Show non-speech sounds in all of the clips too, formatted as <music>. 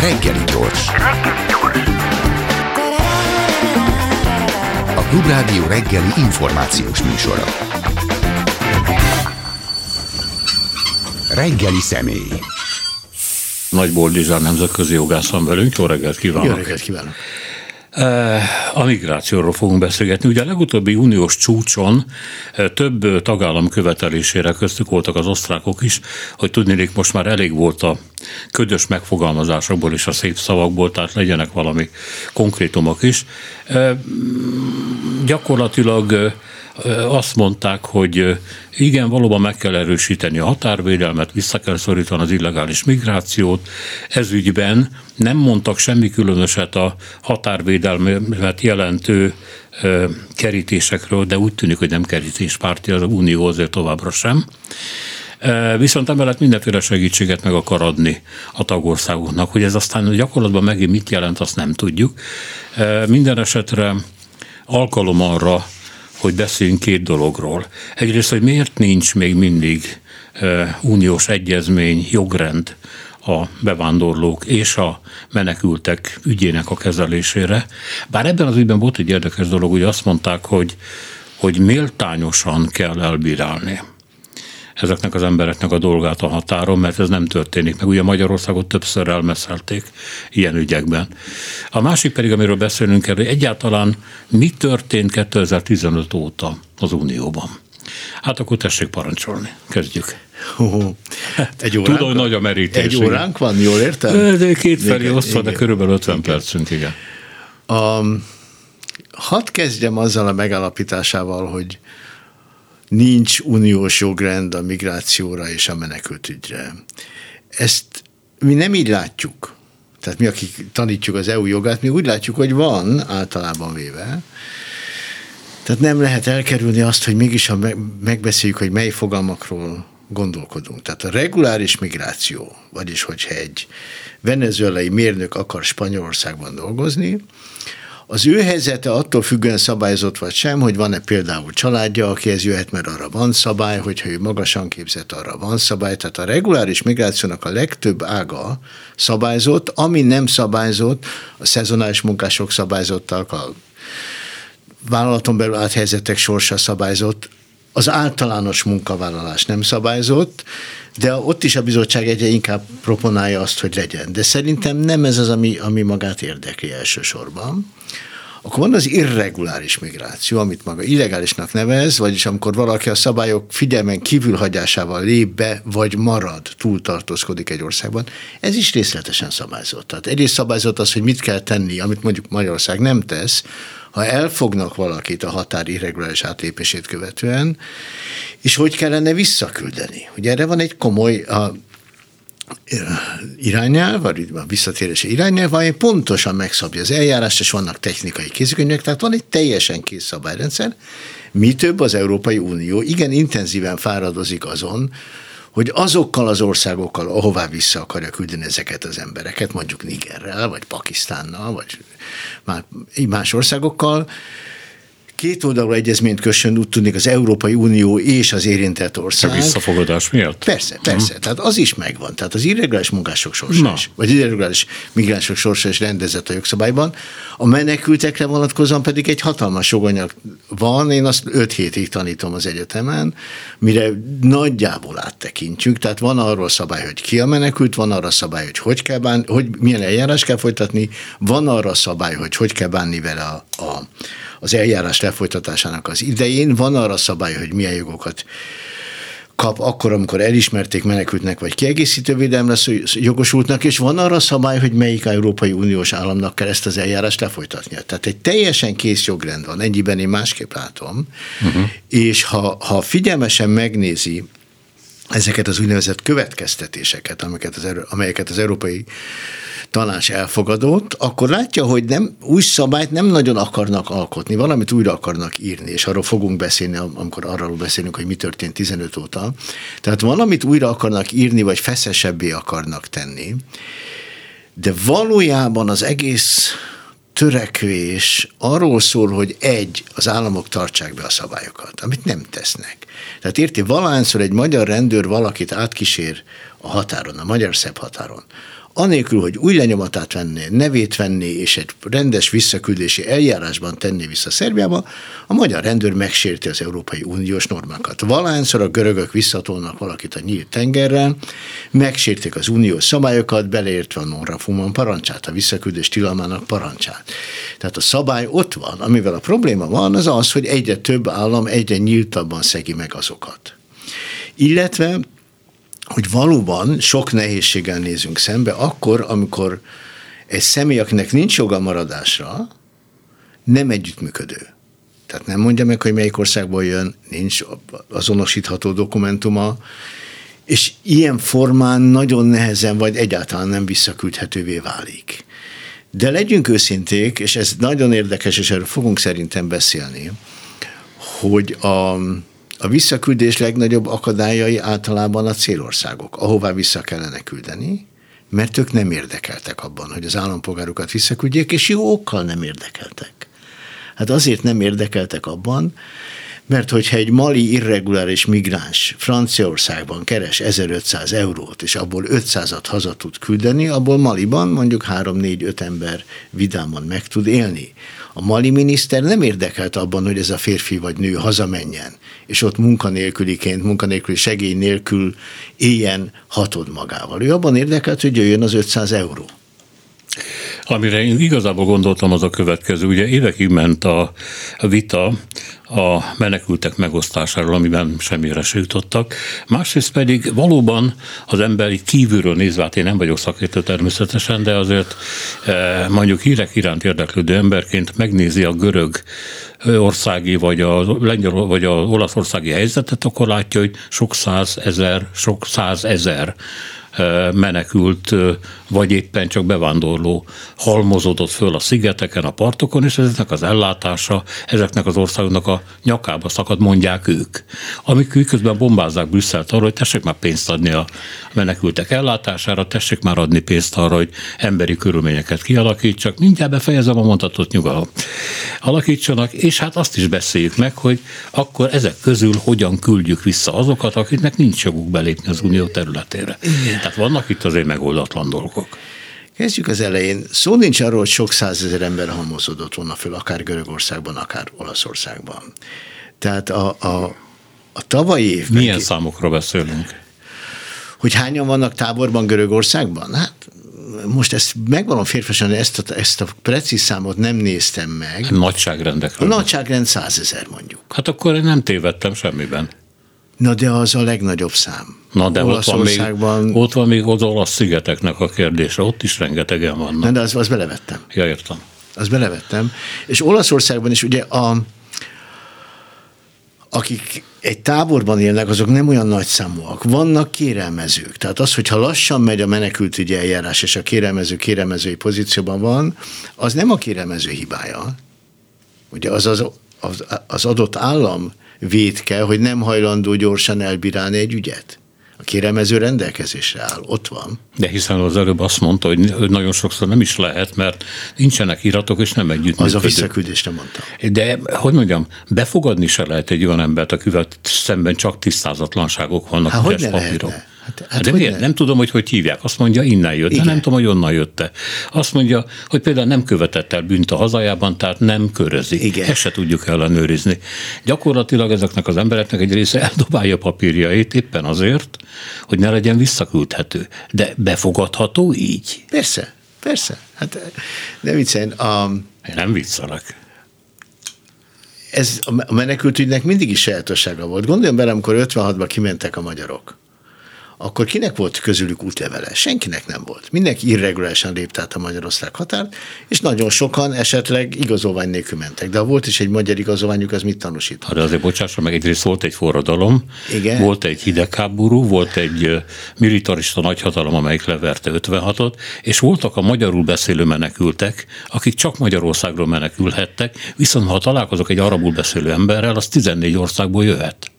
Reggeli gyors. A Klubrádió reggeli információs műsora. Reggeli személy. Nagy Boldizsár nemzetközi jogász van velünk. Jó reggelt kívánok! Jó reggelt kívánok! A migrációról fogunk beszélgetni. Ugye a legutóbbi uniós csúcson több tagállam követelésére köztük voltak az osztrákok is, hogy tudnék most már elég volt a ködös megfogalmazásokból és a szép szavakból, tehát legyenek valami konkrétumok is. Gyakorlatilag azt mondták, hogy igen, valóban meg kell erősíteni a határvédelmet, vissza kell szorítani az illegális migrációt. Ez ügyben nem mondtak semmi különöset a határvédelmet jelentő kerítésekről, de úgy tűnik, hogy nem kerítéspárti az Unió azért továbbra sem. Viszont emellett mindenféle segítséget meg akar adni a tagországoknak, hogy ez aztán gyakorlatban megint mit jelent, azt nem tudjuk. Minden esetre alkalom arra, hogy beszéljünk két dologról. Egyrészt, hogy miért nincs még mindig uniós egyezmény, jogrend a bevándorlók és a menekültek ügyének a kezelésére. Bár ebben az ügyben volt egy érdekes dolog, hogy azt mondták, hogy, hogy méltányosan kell elbírálni ezeknek az embereknek a dolgát a határon, mert ez nem történik meg. Ugye Magyarországot többször elmeszelték ilyen ügyekben. A másik pedig, amiről beszélünk kell, hogy egyáltalán mi történt 2015 óta az Unióban. Hát akkor tessék parancsolni. Kezdjük. Oh, egy óránk Tudom, nagy a merítés. Egy óránk van, jól értem? De két felé osztva, de körülbelül 50 igen. percünk, igen. Um, hadd kezdjem azzal a megállapításával, hogy nincs uniós jogrend a migrációra és a menekültügyre. Ezt mi nem így látjuk. Tehát mi, akik tanítjuk az EU jogát, mi úgy látjuk, hogy van általában véve. Tehát nem lehet elkerülni azt, hogy mégis ha megbeszéljük, hogy mely fogalmakról gondolkodunk. Tehát a reguláris migráció, vagyis hogyha egy venezuelai mérnök akar Spanyolországban dolgozni, az ő helyzete attól függően szabályozott vagy sem, hogy van-e például családja, akihez jöhet, mert arra van szabály, hogyha ő magasan képzett, arra van szabály. Tehát a reguláris migrációnak a legtöbb ága szabályzott, ami nem szabályzott, a szezonális munkások szabályzottak, a vállalaton belül áthelyzetek sorsa szabályzott, az általános munkavállalás nem szabályzott, de ott is a bizottság egyre inkább proponálja azt, hogy legyen. De szerintem nem ez az, ami, ami magát érdekli elsősorban. Akkor van az irreguláris migráció, amit maga illegálisnak nevez, vagyis amikor valaki a szabályok figyelmen kívülhagyásával lép be, vagy marad, túltartózkodik egy országban, ez is részletesen szabályzott. Tehát egyrészt szabályzott az, hogy mit kell tenni, amit mondjuk Magyarország nem tesz, ha elfognak valakit a határ irreguláris átlépését követően, és hogy kellene visszaküldeni. Ugye erre van egy komoly a, irányelv, vagy a visszatérési irányelv, ami pontosan megszabja az eljárást, és vannak technikai kézikönyvek, tehát van egy teljesen kész szabályrendszer. Mi több az Európai Unió igen intenzíven fáradozik azon, hogy azokkal az országokkal, ahová vissza akarja küldeni ezeket az embereket, mondjuk Nigerrel, vagy Pakisztánnal, vagy más országokkal, két oldalú egyezményt kössön, úgy tudnék az Európai Unió és az érintett ország. A visszafogadás miatt? Persze, persze. Hmm. Tehát az is megvan. Tehát az irreguláris munkások sorsa Na. is, vagy irreguláris migránsok sorsa is rendezett a jogszabályban. A menekültekre vonatkozóan pedig egy hatalmas joganyag van. Én azt öt hétig tanítom az egyetemen, mire nagyjából áttekintjük. Tehát van arról szabály, hogy ki a menekült, van arra szabály, hogy hogy kell bánni, hogy milyen eljárás kell folytatni, van arra szabály, hogy hogy kell bánni vele a, a az eljárás lefolytatásának az idején. Van arra szabály, hogy milyen jogokat kap akkor, amikor elismerték menekültnek vagy kiegészítő védelemre jogosultnak, és van arra szabály, hogy melyik Európai Uniós államnak kell ezt az eljárást lefolytatnia. Tehát egy teljesen kész jogrend van, ennyiben én másképp látom, uh-huh. és ha, ha figyelmesen megnézi ezeket az úgynevezett következtetéseket, amiket az, amelyeket az Európai tanács elfogadott, akkor látja, hogy nem, új szabályt nem nagyon akarnak alkotni, valamit újra akarnak írni, és arról fogunk beszélni, amikor arról beszélünk, hogy mi történt 15 óta. Tehát valamit újra akarnak írni, vagy feszesebbé akarnak tenni, de valójában az egész törekvés arról szól, hogy egy, az államok tartsák be a szabályokat, amit nem tesznek. Tehát érti, valahányszor egy magyar rendőr valakit átkísér a határon, a magyar-szebb határon, anélkül, hogy új lenyomatát venné, nevét venné, és egy rendes visszaküldési eljárásban tenné vissza Szerbiába, a magyar rendőr megsérti az Európai Uniós normákat. Valányszor a görögök visszatolnak valakit a nyílt tengerrel, megsértik az uniós szabályokat, beleértve a non parancsát, a visszaküldés tilalmának parancsát. Tehát a szabály ott van, amivel a probléma van, az az, hogy egyre több állam egyre nyíltabban szegi meg azokat. Illetve hogy valóban sok nehézséggel nézünk szembe, akkor, amikor egy személy, akinek nincs joga maradásra, nem együttműködő. Tehát nem mondja meg, hogy melyik országból jön, nincs azonosítható dokumentuma, és ilyen formán nagyon nehezen vagy egyáltalán nem visszaküldhetővé válik. De legyünk őszinték, és ez nagyon érdekes, és erről fogunk szerintem beszélni, hogy a, a visszaküldés legnagyobb akadályai általában a célországok, ahová vissza kellene küldeni, mert ők nem érdekeltek abban, hogy az állampolgárokat visszaküldjék, és jó okkal nem érdekeltek. Hát azért nem érdekeltek abban, mert hogyha egy mali irreguláris migráns Franciaországban keres 1500 eurót, és abból 500-at haza tud küldeni, abból Maliban mondjuk 3-4-5 ember vidáman meg tud élni. A mali miniszter nem érdekelt abban, hogy ez a férfi vagy nő hazamenjen, és ott munkanélküliként, munkanélküli segély nélkül éljen hatod magával. Ő abban érdekelt, hogy jöjjön az 500 euró. Amire én igazából gondoltam az a következő, ugye évekig ment a vita a menekültek megosztásáról, amiben semmire se jutottak. Másrészt pedig valóban az emberi kívülről nézve, hát én nem vagyok szakértő természetesen, de azért eh, mondjuk hírek iránt érdeklődő emberként megnézi a görög országi, vagy a lengyel, vagy a olaszországi helyzetet, akkor látja, hogy sok százezer, sok százezer menekült, vagy éppen csak bevándorló halmozódott föl a szigeteken, a partokon, és ezeknek az ellátása, ezeknek az országoknak a nyakába szakad, mondják ők. Amik közben bombázzák Brüsszelt arra, hogy tessék már pénzt adni a menekültek ellátására, tessék már adni pénzt arra, hogy emberi körülményeket kialakítsak. Mindjárt befejezem a mondatot nyugalom. Alakítsanak, és hát azt is beszéljük meg, hogy akkor ezek közül hogyan küldjük vissza azokat, akiknek nincs joguk belépni az unió területére. Igen. Tehát vannak itt azért megoldatlan dolgok. Kezdjük az elején. Szó nincs arról, hogy sok százezer ember halmozódott volna föl, akár Görögországban, akár Olaszországban. Tehát a, a, a tavalyi évben... Milyen számokról beszélünk? Hogy hányan vannak táborban Görögországban? Hát most ezt megvalom férfesen, ezt a, ezt a precíz számot nem néztem meg. Nagyságrendekről. A nagyságrend százezer mondjuk. Hát akkor én nem tévedtem semmiben. Na de az a legnagyobb szám. Na de ott van, még, ott van még az olasz szigeteknek a kérdése, ott is rengetegen vannak. Na de az, az belevettem. Ja, értem. Az belevettem. És Olaszországban is ugye a, akik egy táborban élnek, azok nem olyan nagy számúak. Vannak kérelmezők. Tehát az, hogyha lassan megy a menekültügyi eljárás, és a kérelmező kérelmezői pozícióban van, az nem a kérelmező hibája. Ugye az az, az, az adott állam védke, hogy nem hajlandó gyorsan elbírálni egy ügyet. A kérelmező rendelkezésre áll, ott van. De hiszen az előbb azt mondta, hogy nagyon sokszor nem is lehet, mert nincsenek iratok, és nem együtt. Az a visszaküldésre mondta. De, hogy mondjam, befogadni se lehet egy olyan embert, akivel szemben csak tisztázatlanságok vannak, Há, hogy papírok. Lehetne? Hát, hát de miért? Nem tudom, hogy hogy hívják. Azt mondja, innen jött, Igen. de nem tudom, hogy onnan jött-e. Azt mondja, hogy például nem követett el bűnt a hazájában, tehát nem körözik. Igen. Ezt se tudjuk ellenőrizni. Gyakorlatilag ezeknek az embereknek egy része eldobálja papírjait éppen azért, hogy ne legyen visszaküldhető. De befogadható így? Persze, persze. Hát de vicceljen. A... Én nem viccelek ez a menekültügynek mindig is sajátossága volt. Gondoljon bele, amikor 56-ban kimentek a magyarok akkor kinek volt közülük útlevele? Senkinek nem volt. Mindenki irregulárisan lépte át a Magyarország határt, és nagyon sokan esetleg igazolvány nélkül mentek. De ha volt is egy magyar igazolványuk, az mit tanúsít? De azért bocsássa meg, egyrészt volt egy forradalom, Igen. volt egy hidegháború, volt egy militarista nagyhatalom, amelyik leverte 56-ot, és voltak a magyarul beszélő menekültek, akik csak Magyarországról menekülhettek, viszont ha találkozok egy arabul beszélő emberrel, az 14 országból jöhet.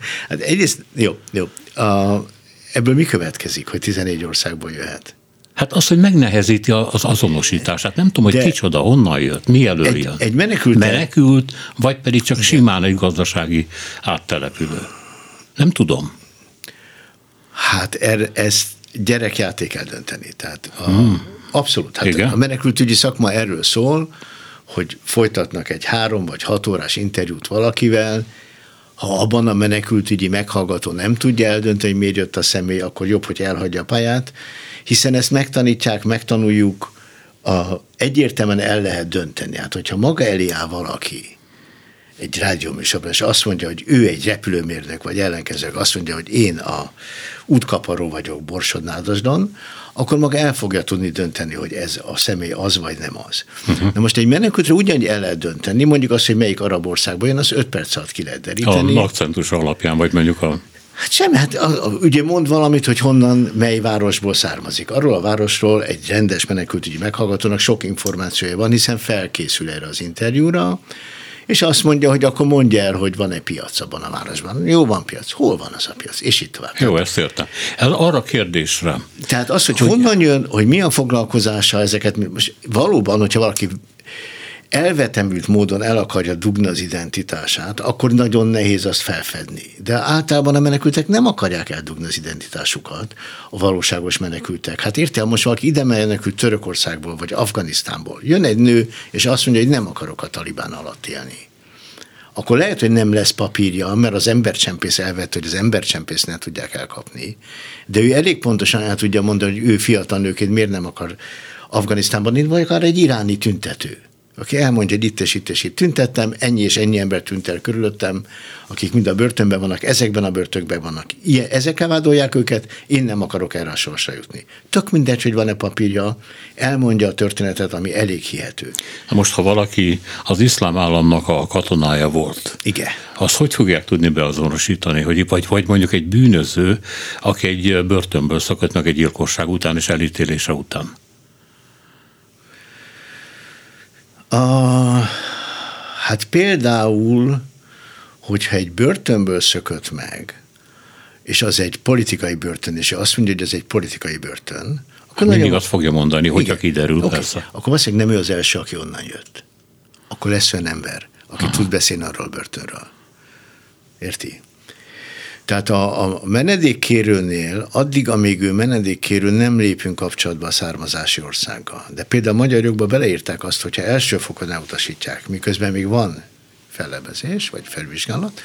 <laughs> Hát egyrészt, jó, jó. A, ebből mi következik, hogy 14 országból jöhet? Hát az, hogy megnehezíti az azonosítását. Nem tudom, hogy De kicsoda, honnan jött, mi elől egy, jön. Egy menekült. Menekült, vagy pedig csak Igen. simán egy gazdasági áttelepülő. Nem tudom. Hát er, ezt gyerekjáték eldönteni. Tehát a, hmm. abszolút. Hát Igen? a menekültügyi szakma erről szól, hogy folytatnak egy három vagy hat órás interjút valakivel, ha abban a menekültügyi meghallgató nem tudja eldönteni, hogy miért jött a személy, akkor jobb, hogy elhagyja a pályát, hiszen ezt megtanítják, megtanuljuk, a, egyértelműen el lehet dönteni. Hát, hogyha maga elé áll valaki, egy rádióműsorban, és azt mondja, hogy ő egy repülőmérnök, vagy ellenkezőleg azt mondja, hogy én a útkaparó vagyok Borsodnádasdon, akkor maga el fogja tudni dönteni, hogy ez a személy az, vagy nem az. Uh-huh. Na most egy menekültre ugyanúgy el lehet dönteni, mondjuk azt, hogy melyik arab országban jön, az 5 perc alatt ki lehet deríteni. A akcentus alapján, vagy mondjuk a Hát sem, hát a, a, ugye mond valamit, hogy honnan, mely városból származik. Arról a városról egy rendes menekültügyi meghallgatónak sok információja van, hiszen felkészül erre az interjúra, és azt mondja, hogy akkor mondja el, hogy van-e piac abban a városban. Jó, van piac. Hol van az a piac? És itt tovább. Jó, ezt értem. Ez arra kérdésre. Tehát az, hogy, hogy honnan jön, hogy mi a foglalkozása ezeket, most valóban, hogyha valaki elvetemült módon el akarja dugni az identitását, akkor nagyon nehéz azt felfedni. De általában a menekültek nem akarják eldugni az identitásukat, a valóságos menekültek. Hát érted, most valaki ide menekült Törökországból vagy Afganisztánból. Jön egy nő, és azt mondja, hogy nem akarok a talibán alatt élni akkor lehet, hogy nem lesz papírja, mert az embercsempész elvett, hogy az embercsempész ne tudják elkapni. De ő elég pontosan el tudja mondani, hogy ő fiatal nőként miért nem akar Afganisztánban, vagy akár egy iráni tüntető aki elmondja, hogy itt és itt és itt tüntettem, ennyi és ennyi ember tűnt el körülöttem, akik mind a börtönben vannak, ezekben a börtökben vannak. Ilyen, ezekkel vádolják őket, én nem akarok erre a sorsra jutni. Tök mindegy, hogy van-e papírja, elmondja a történetet, ami elég hihető. Most, ha valaki az iszlám államnak a katonája volt, Igen. azt hogy fogják tudni beazonosítani, hogy vagy, vagy mondjuk egy bűnöző, aki egy börtönből szakadt meg egy gyilkosság után és elítélése után? A, hát például, hogyha egy börtönből szökött meg, és az egy politikai börtön, és azt mondja, hogy ez egy politikai börtön, akkor Mindig nagyon... azt fogja mondani, hogyha kiderül, okay. persze. Akkor valószínűleg nem ő az első, aki onnan jött. Akkor lesz olyan ember, aki Aha. tud beszélni arról a börtönről. Érti? Tehát a, a menedékkérőnél, addig, amíg ő menedékkérő, nem lépünk kapcsolatba a származási országgal. De például a magyar jogba beleírták azt, hogyha első fokon elutasítják, miközben még van fellebezés, vagy felvizsgálat,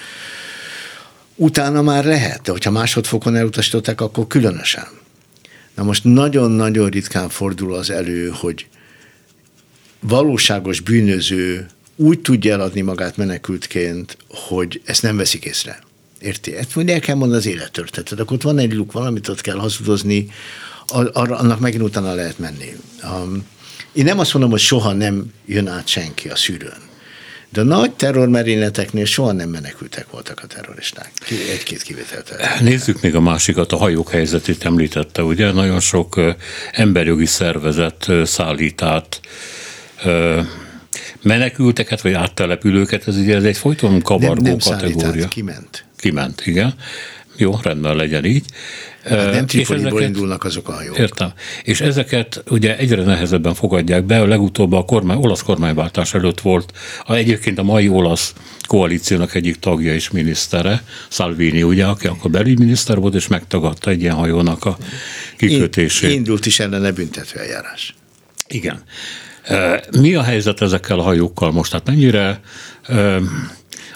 utána már lehet, de hogyha másodfokon elutasították, akkor különösen. Na most nagyon-nagyon ritkán fordul az elő, hogy valóságos bűnöző úgy tudja eladni magát menekültként, hogy ezt nem veszik észre. Érti? Ezt mondja, el kell mondani az élettörténetet. Akkor ott van egy luk, valamit ott kell hazudozni, arra, annak megint utána lehet menni. Um, én nem azt mondom, hogy soha nem jön át senki a szűrőn. De a nagy terrormerényleteknél soha nem menekültek voltak a terroristák. Egy-két kivételtel. Nézzük még a másikat, a hajók helyzetét említette, ugye? Nagyon sok emberjogi szervezet szállít át menekülteket, vagy áttelepülőket, ez ugye ez egy folyton kavargó nem, nem kategória. Át, kiment. Kiment, igen. Jó, rendben legyen így. Hát nem Tripoliból indulnak azok a hajók. Értem. És ezeket ugye egyre nehezebben fogadják be. A legutóbb a kormány, olasz kormányváltás előtt volt a, egyébként a mai olasz koalíciónak egyik tagja és minisztere, Salvini, ugye, aki akkor belügyminiszter volt, és megtagadta egy ilyen hajónak a kikötését. Indult is ellene büntetőeljárás. Igen. Mi a helyzet ezekkel a hajókkal most? Tehát mennyire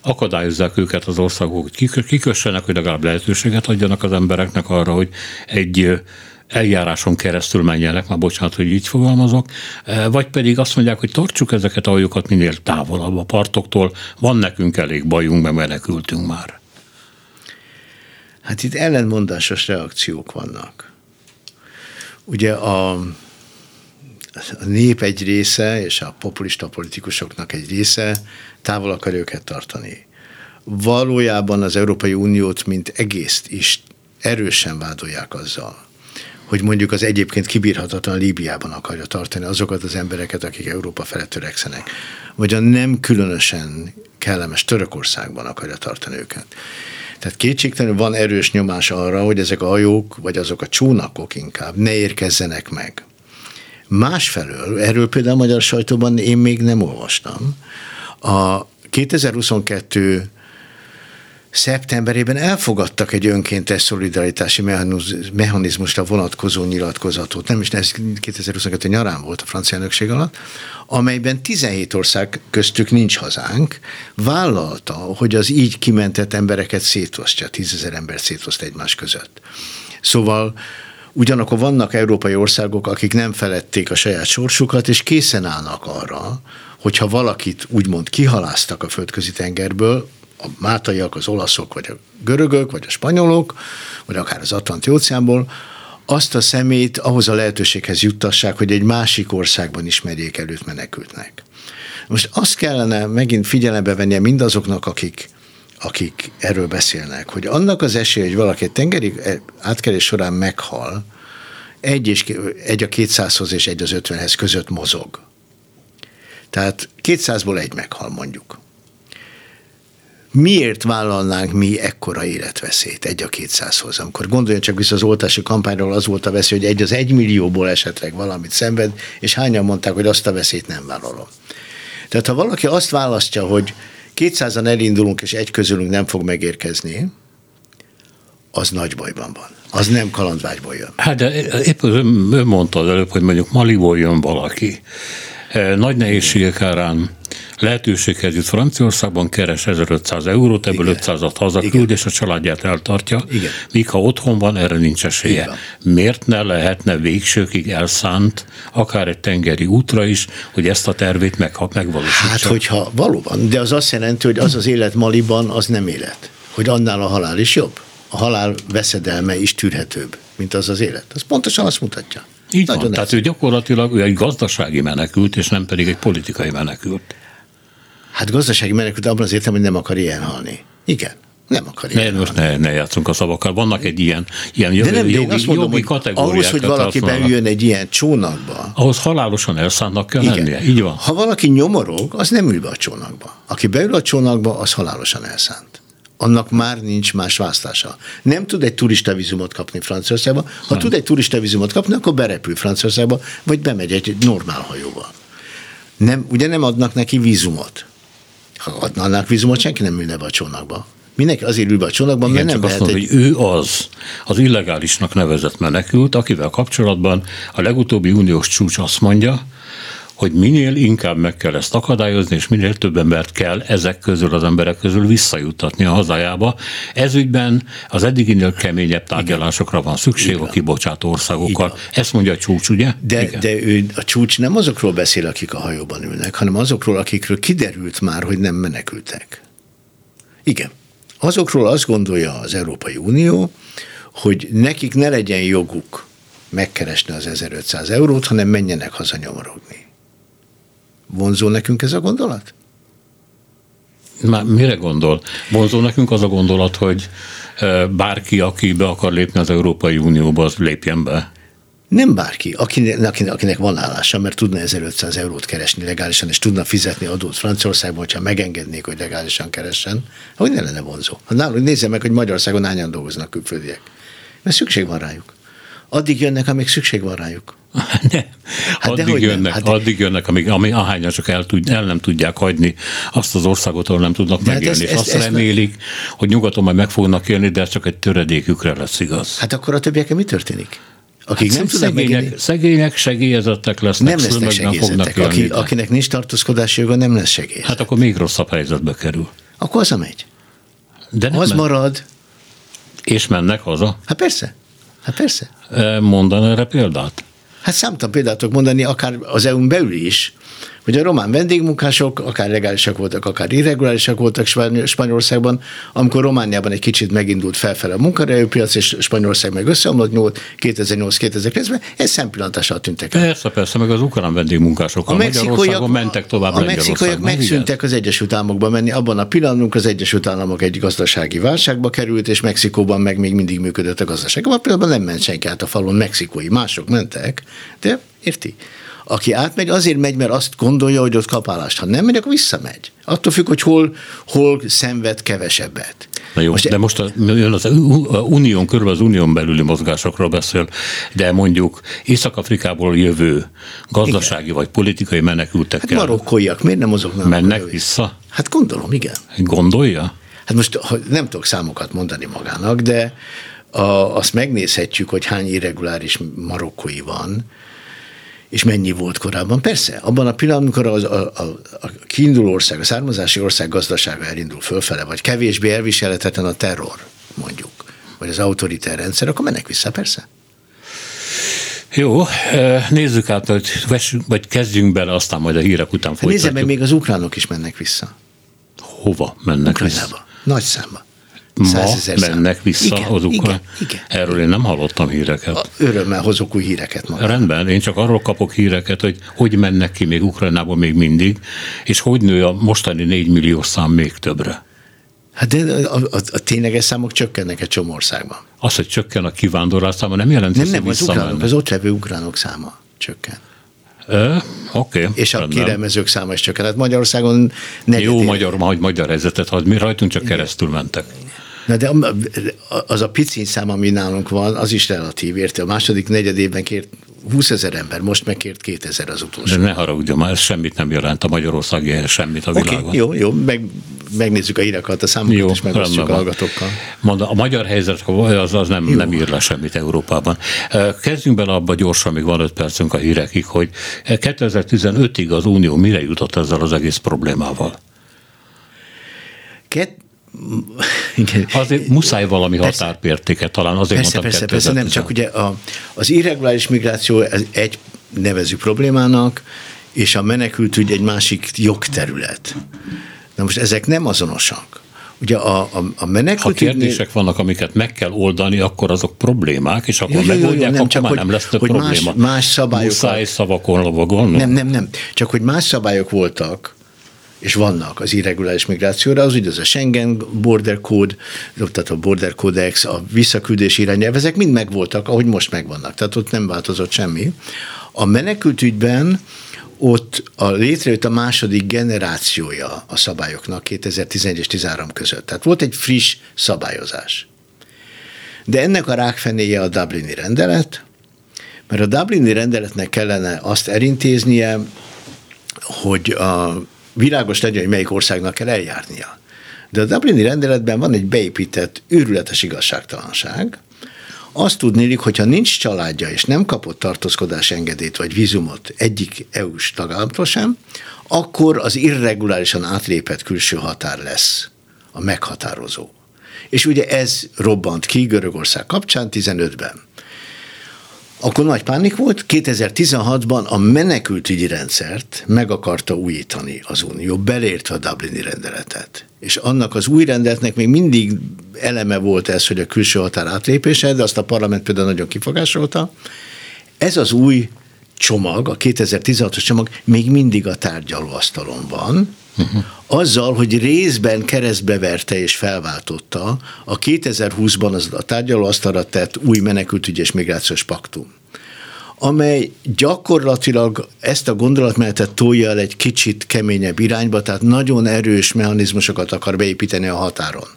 akadályozzák őket az országok, hogy kikössenek, hogy legalább lehetőséget adjanak az embereknek arra, hogy egy eljáráson keresztül menjenek, már bocsánat, hogy így fogalmazok, vagy pedig azt mondják, hogy tartsuk ezeket a hajókat minél távolabb a partoktól, van nekünk elég bajunk, mert menekültünk már. Hát itt ellenmondásos reakciók vannak. Ugye a, a nép egy része, és a populista politikusoknak egy része távol akar őket tartani. Valójában az Európai Uniót, mint egészt is erősen vádolják azzal, hogy mondjuk az egyébként kibírhatatlan Líbiában akarja tartani azokat az embereket, akik Európa felett törekszenek, vagy a nem különösen kellemes Törökországban akarja tartani őket. Tehát kétségtelenül van erős nyomás arra, hogy ezek a hajók, vagy azok a csónakok inkább ne érkezzenek meg. Másfelől, erről például a magyar sajtóban én még nem olvastam, a 2022 szeptemberében elfogadtak egy önkéntes szolidaritási mechanizmusra vonatkozó nyilatkozatot, nem is ez 2022 nyarán volt a francia elnökség alatt, amelyben 17 ország köztük nincs hazánk, vállalta, hogy az így kimentett embereket szétosztja, tízezer ember szétoszt egymás között. Szóval ugyanakkor vannak európai országok, akik nem felették a saját sorsukat, és készen állnak arra, hogyha valakit úgymond kihaláztak a földközi tengerből, a mátaiak, az olaszok, vagy a görögök, vagy a spanyolok, vagy akár az Atlanti óceánból, azt a szemét ahhoz a lehetőséghez juttassák, hogy egy másik országban ismerjék előtt menekültnek. Most azt kellene megint figyelembe vennie mindazoknak, akik, akik erről beszélnek, hogy annak az esélye, hogy valaki egy tengeri átkelés során meghal, egy, és, egy a 200-hoz és egy az 50-hez között mozog. Tehát 200-ból egy meghal mondjuk miért vállalnánk mi ekkora életveszélyt egy a kétszázhoz? Amikor gondoljon csak vissza az oltási kampányról, az volt a veszély, hogy egy az egy millióból esetleg valamit szenved, és hányan mondták, hogy azt a veszélyt nem vállalom. Tehát ha valaki azt választja, hogy 200-an elindulunk, és egy közülünk nem fog megérkezni, az nagy bajban van. Az nem kalandvágyból jön. Hát de épp ön mondta az előbb, hogy mondjuk Maliból jön valaki. Nagy nehézségek árán lehetőséghez jut Franciaországban, keres 1500 eurót, ebből Igen. 500-at hazaküld, és a családját eltartja, Igen. míg ha otthon van, erre nincs esélye. Igen. Miért ne lehetne végsőkig elszánt, akár egy tengeri útra is, hogy ezt a tervét meg, megvalósítsa? Hát, hogyha valóban, de az azt jelenti, hogy az az élet Maliban, az nem élet. Hogy annál a halál is jobb. A halál veszedelme is tűrhetőbb, mint az az élet. Az pontosan azt mutatja. Így Nagyon van, tehát ő gyakorlatilag ő egy gazdasági menekült, és nem pedig egy politikai menekült. Hát gazdasági menekült abban az értem, hogy nem akar ilyen halni. Igen. Nem akar ne, most ne, ne játszunk a szavakkal. Vannak egy ilyen, ilyen jogi, de nem, jogi, azt mondom, jogi kategóriák. Ahhoz, hogy valaki beüljön egy ilyen csónakba. Ahhoz halálosan elszánnak kell igen. lennie. Így van. Ha valaki nyomorog, az nem ül be a csónakba. Aki beül a csónakba, az halálosan elszánt. Annak már nincs más választása. Nem tud egy turista vizumot kapni Franciaországba. Ha nem. tud egy turista vizumot kapni, akkor berepül Franciaországba, vagy bemegy egy normál hajóval. Nem, ugye nem adnak neki vízumot. Ha adnának vízumot, senki nem ülne be a csónakba. Mindenki azért ül be a csónakban, Igen, mert nem csak azt mondom, egy... hogy ő az, az illegálisnak nevezett menekült, akivel kapcsolatban a legutóbbi uniós csúcs azt mondja, hogy minél inkább meg kell ezt akadályozni, és minél több embert kell ezek közül az emberek közül visszajuttatni a hazájába. Ez ügyben az eddiginél keményebb tárgyalásokra van szükség Igen. a kibocsátó országokkal. Ezt mondja a csúcs, ugye? De, Igen. de ő, a csúcs nem azokról beszél, akik a hajóban ülnek, hanem azokról, akikről kiderült már, hogy nem menekültek. Igen. Azokról azt gondolja az Európai Unió, hogy nekik ne legyen joguk megkeresni az 1500 eurót, hanem menjenek haza nyomorogni. Vonzó nekünk ez a gondolat? Már mire gondol? Vonzó nekünk az a gondolat, hogy bárki, aki be akar lépni az Európai Unióba, az lépjen be? Nem bárki, akinek, akinek van állása, mert tudna 1500 eurót keresni legálisan, és tudna fizetni adót Franciaországban, hogyha megengednék, hogy legálisan keressen, hogy ne lenne vonzó. Ha nálunk nézze meg, hogy Magyarországon hányan dolgoznak külföldiek. Mert szükség van rájuk. Addig jönnek, amíg szükség van rájuk. Ne. Hát addig, jönnek, nem? Hát addig jönnek, amíg, amíg ahányan csak el, tud, el nem tudják hagyni azt az országot, ahol nem tudnak de hát megélni. Hát ezt, és azt ezt remélik, ne... hogy nyugaton majd meg fognak élni, de ez csak egy töredékükre lesz igaz. Hát akkor a többiekkel mi történik? Akik hát nem tudnak szegények, megélni... szegények segélyezettek lesznek, nem lesznek segélyezettek. Aki, akinek nincs tartózkodási joga, nem lesz segélyezett. Hát akkor még rosszabb helyzetbe kerül. Akkor az a megy. De nem az men... marad. És mennek haza? Hát persze. Hát persze. Mondan erre példát? Hát számtalan példát tudok mondani, akár az EU-n belül is, hogy a román vendégmunkások akár legálisak voltak, akár irregulárisak voltak Spanyolországban, amikor Romániában egy kicsit megindult felfele a munkaerőpiac, és Spanyolország meg összeomlott 2008-2009-ben, ez szempillantással tűntek el. Persze, persze, meg az ukrán vendégmunkások a Magyarországon mentek tovább A mexikóiak megszűntek az Egyesült Államokba menni, abban a pillanatban az Egyesült Államok egy gazdasági válságba került, és Mexikóban meg még mindig működött a gazdaság. Abban a pillanatban nem ment senki át a falon mexikói, mások mentek, de érti? Aki átmegy, azért megy, mert azt gondolja, hogy ott kapálást. Ha nem megy, akkor visszamegy. Attól függ, hogy hol, hol szenved kevesebbet. Na jó, most, de most a, az unión, körül az unión belüli mozgásokról beszél, de mondjuk Észak-Afrikából jövő gazdasági igen. vagy politikai menekültekkel. Hát marokkóiak, miért nem mozognak? Mennek vissza? Hát gondolom, igen. Gondolja? hát most nem tudok számokat mondani magának, de a, azt megnézhetjük, hogy hány irreguláris marokkói van, és mennyi volt korábban. Persze, abban a pillanatban, amikor a, a, a kiinduló ország, a származási ország gazdasága elindul fölfele, vagy kevésbé elviselhetetlen a terror, mondjuk, vagy az autoritár rendszer, akkor mennek vissza, persze. Jó, nézzük át, hogy vessünk, vagy kezdjünk bele, aztán majd a hírek után folytatjuk. Nézzem meg, még az ukránok is mennek vissza. Hova mennek Ukrajnába. vissza? Nagy számba. Ma mennek vissza igen, az ukrán. Igen, igen. Erről én nem hallottam híreket. A, örömmel hozok új híreket ma. Rendben, én csak arról kapok híreket, hogy hogy mennek ki még Ukrajnába még mindig, és hogy nő a mostani 4 millió szám még többre. Hát de a, a, a tényleges számok csökkennek egy csomó országban. Az, hogy csökken a kivándorlás száma, nem jelenti, Nem, nem, az, ukránok, az ott levő ukránok száma csökken. Ö, Oké. És a rendben. kérelmezők száma is csökken. Hát Magyarországon negyed Jó év- magyar, hogy magyar helyzetet, hogy mi rajtunk csak keresztül mentek. Na de az a pici szám, ami nálunk van, az is relatív, érte. A második negyed évben kért 20 ezer ember, most megkért 2000 az De utolsó. ne haragudjon, már ez semmit nem jelent a Magyarországi helyez, semmit a világon. okay, jó, jó, meg, megnézzük a hírakat, a számokat, Jó, és megosztjuk a hallgatókkal. Mondom, a magyar helyzet az, az nem, nem ír le semmit Európában. Kezdjünk bele abba gyorsan, még van öt percünk a hírekig, hogy 2015-ig az Unió mire jutott ezzel az egész problémával? Ket... Igen. Azért muszáj valami Persze. határpértéket, talán azért Persze, mondtam persze, persze, nem, 2015. csak ugye a, az irreguláris migráció ez egy nevező problémának, és a menekültügy egy másik jogterület. Na most ezek nem azonosak. Ugye a, a, a Ha menekültügynél... kérdések vannak, amiket meg kell oldani, akkor azok problémák, és akkor Jó, jó, jó, jó, megoldják, nem, akkor csak már hogy- nem lesz több hogy más- probléma. más szabályokat- Muszáj szavakon lovagolni? Nem, nem, nem. Csak hogy más szabályok voltak, és vannak az irreguláris migrációra, az ugye az a Schengen Border Code, tehát a Border Codex, a visszaküldés irányelv, ezek mind megvoltak, ahogy most megvannak. Tehát ott nem változott semmi. A menekültügyben ott a létrejött a második generációja a szabályoknak 2011 és 13 között. Tehát volt egy friss szabályozás. De ennek a rákfenéje a Dublini rendelet, mert a Dublini rendeletnek kellene azt elintéznie, hogy a világos legyen, hogy melyik országnak kell eljárnia. De a Dublini rendeletben van egy beépített őrületes igazságtalanság, azt tudnélik, hogyha nincs családja és nem kapott tartózkodás engedélyt vagy vízumot egyik EU-s tagállamtól sem, akkor az irregulárisan átlépett külső határ lesz a meghatározó. És ugye ez robbant ki Görögország kapcsán 15-ben. Akkor nagy pánik volt, 2016-ban a menekültügyi rendszert meg akarta újítani az Unió, belértve a Dublini rendeletet. És annak az új rendeletnek még mindig eleme volt ez, hogy a külső határ átlépése, de azt a parlament például nagyon kifogásolta. Ez az új csomag, a 2016-os csomag még mindig a tárgyalóasztalon van, uh-huh. azzal, hogy részben keresztbe verte és felváltotta a 2020-ban az a tárgyalóasztalra tett új menekültügy és migrációs paktum amely gyakorlatilag ezt a gondolatmenetet tolja el egy kicsit keményebb irányba, tehát nagyon erős mechanizmusokat akar beépíteni a határon.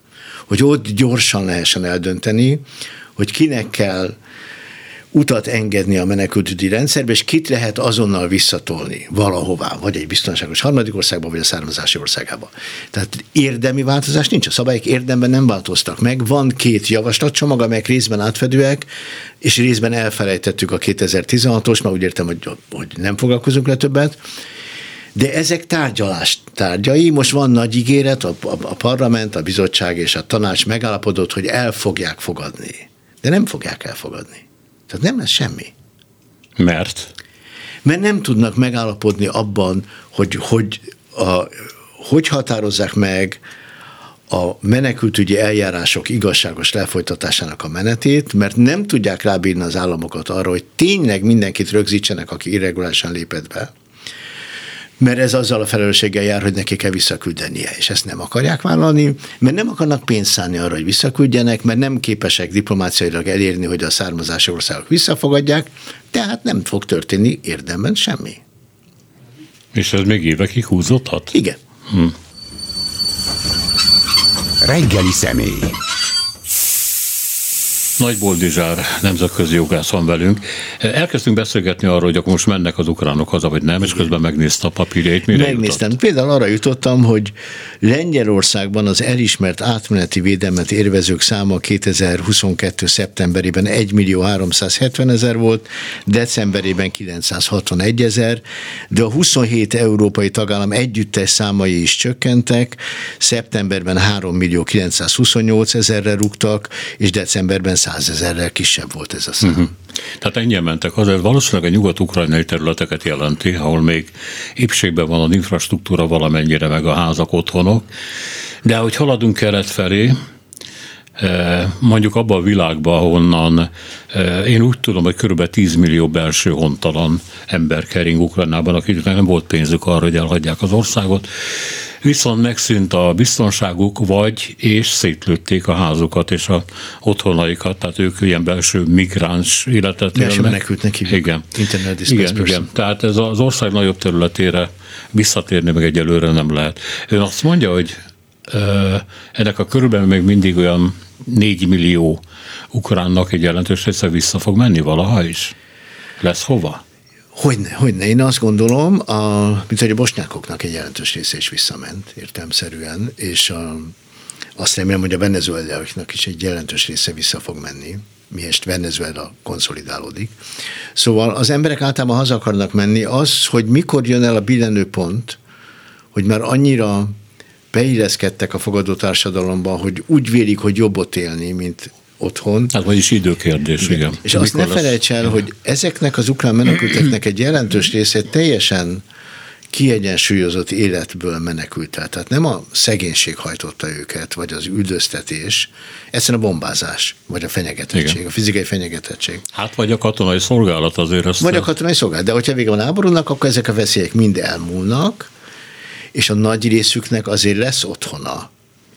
Hogy ott gyorsan lehessen eldönteni, hogy kinek kell utat engedni a menekültügyi rendszerbe, és kit lehet azonnal visszatolni valahová, vagy egy biztonságos harmadik országba, vagy a származási országába. Tehát érdemi változás nincs, a szabályok érdemben nem változtak meg. Van két javaslatcsomag, amelyek részben átfedőek, és részben elfelejtettük a 2016-os, mert úgy értem, hogy, hogy nem foglalkozunk le többet, de ezek tárgyalás tárgyai, most van nagy ígéret, a, a, a parlament, a bizottság és a tanács megállapodott, hogy el fogják fogadni. De nem fogják elfogadni. Tehát nem lesz semmi. Mert? Mert nem tudnak megállapodni abban, hogy hogy, a, hogy határozzák meg a menekültügyi eljárások igazságos lefolytatásának a menetét, mert nem tudják rábírni az államokat arra, hogy tényleg mindenkit rögzítsenek, aki irregulárisan lépett be, mert ez azzal a felelősséggel jár, hogy neki kell visszaküldenie, és ezt nem akarják vállalni, mert nem akarnak pénzt szállni arra, hogy visszaküldjenek, mert nem képesek diplomáciailag elérni, hogy a származási országok visszafogadják, tehát nem fog történni érdemben semmi. És ez még évekig húzódhat? Igen. Reggeli személy. Nagy Boldizsár nemzetközi jogász van velünk. Elkezdtünk beszélgetni arról, hogy akkor most mennek az ukránok haza, vagy nem, és közben megnézte a papírjait. Mire Megnéztem. Jutott? Például arra jutottam, hogy Lengyelországban az elismert átmeneti védelmet érvezők száma 2022. szeptemberében 1 millió 370 ezer volt, decemberében 961 ezer, de a 27 európai tagállam együttes számai is csökkentek, szeptemberben 3 millió 928 ezerre rúgtak, és decemberben 100 ezerrel kisebb volt ez a szám. Uh-huh. Tehát ennyien mentek azért valószínűleg a nyugat-ukrajnai területeket jelenti, ahol még épségben van az infrastruktúra valamennyire, meg a házak, otthonok. De hogy haladunk kelet felé, eh, mondjuk abban a világban, ahonnan eh, én úgy tudom, hogy kb. 10 millió belső hontalan ember kering Ukrajnában, akiknek nem volt pénzük arra, hogy elhagyják az országot, viszont megszűnt a biztonságuk, vagy és szétlőtték a házukat és a otthonaikat, tehát ők ilyen belső migráns életet élnek. menekültnek hívjuk. Igen. Internet igen, igen. Tehát ez az ország nagyobb területére visszatérni meg egyelőre nem lehet. Ön azt mondja, hogy ennek a körülbelül még mindig olyan 4 millió ukránnak egy jelentős része vissza fog menni valaha is? Lesz hova? Hogyne, hogyne. Én azt gondolom, a, mint hogy a bosnyákoknak egy jelentős része is visszament értelmszerűen, és a, azt remélem, hogy a venezuelaiaknak is egy jelentős része vissza fog menni, miért Venezuela konszolidálódik. Szóval az emberek általában haza akarnak menni. Az, hogy mikor jön el a billenő pont, hogy már annyira beilleszkedtek a fogadó társadalomba, hogy úgy vélik, hogy jobb ott élni, mint otthon. Hát vagyis időkérdés, igen. igen. És azt ne felejts el, hogy ezeknek az ukrán menekülteknek egy jelentős része teljesen kiegyensúlyozott életből menekült el. Tehát nem a szegénység hajtotta őket, vagy az üldöztetés, egyszerűen a bombázás, vagy a fenyegetettség, Igen. a fizikai fenyegetettség. Hát vagy a katonai szolgálat azért. Azt vagy a katonai szolgálat. De hogyha vége van háborúnak, akkor ezek a veszélyek mind elmúlnak, és a nagy részüknek azért lesz otthona.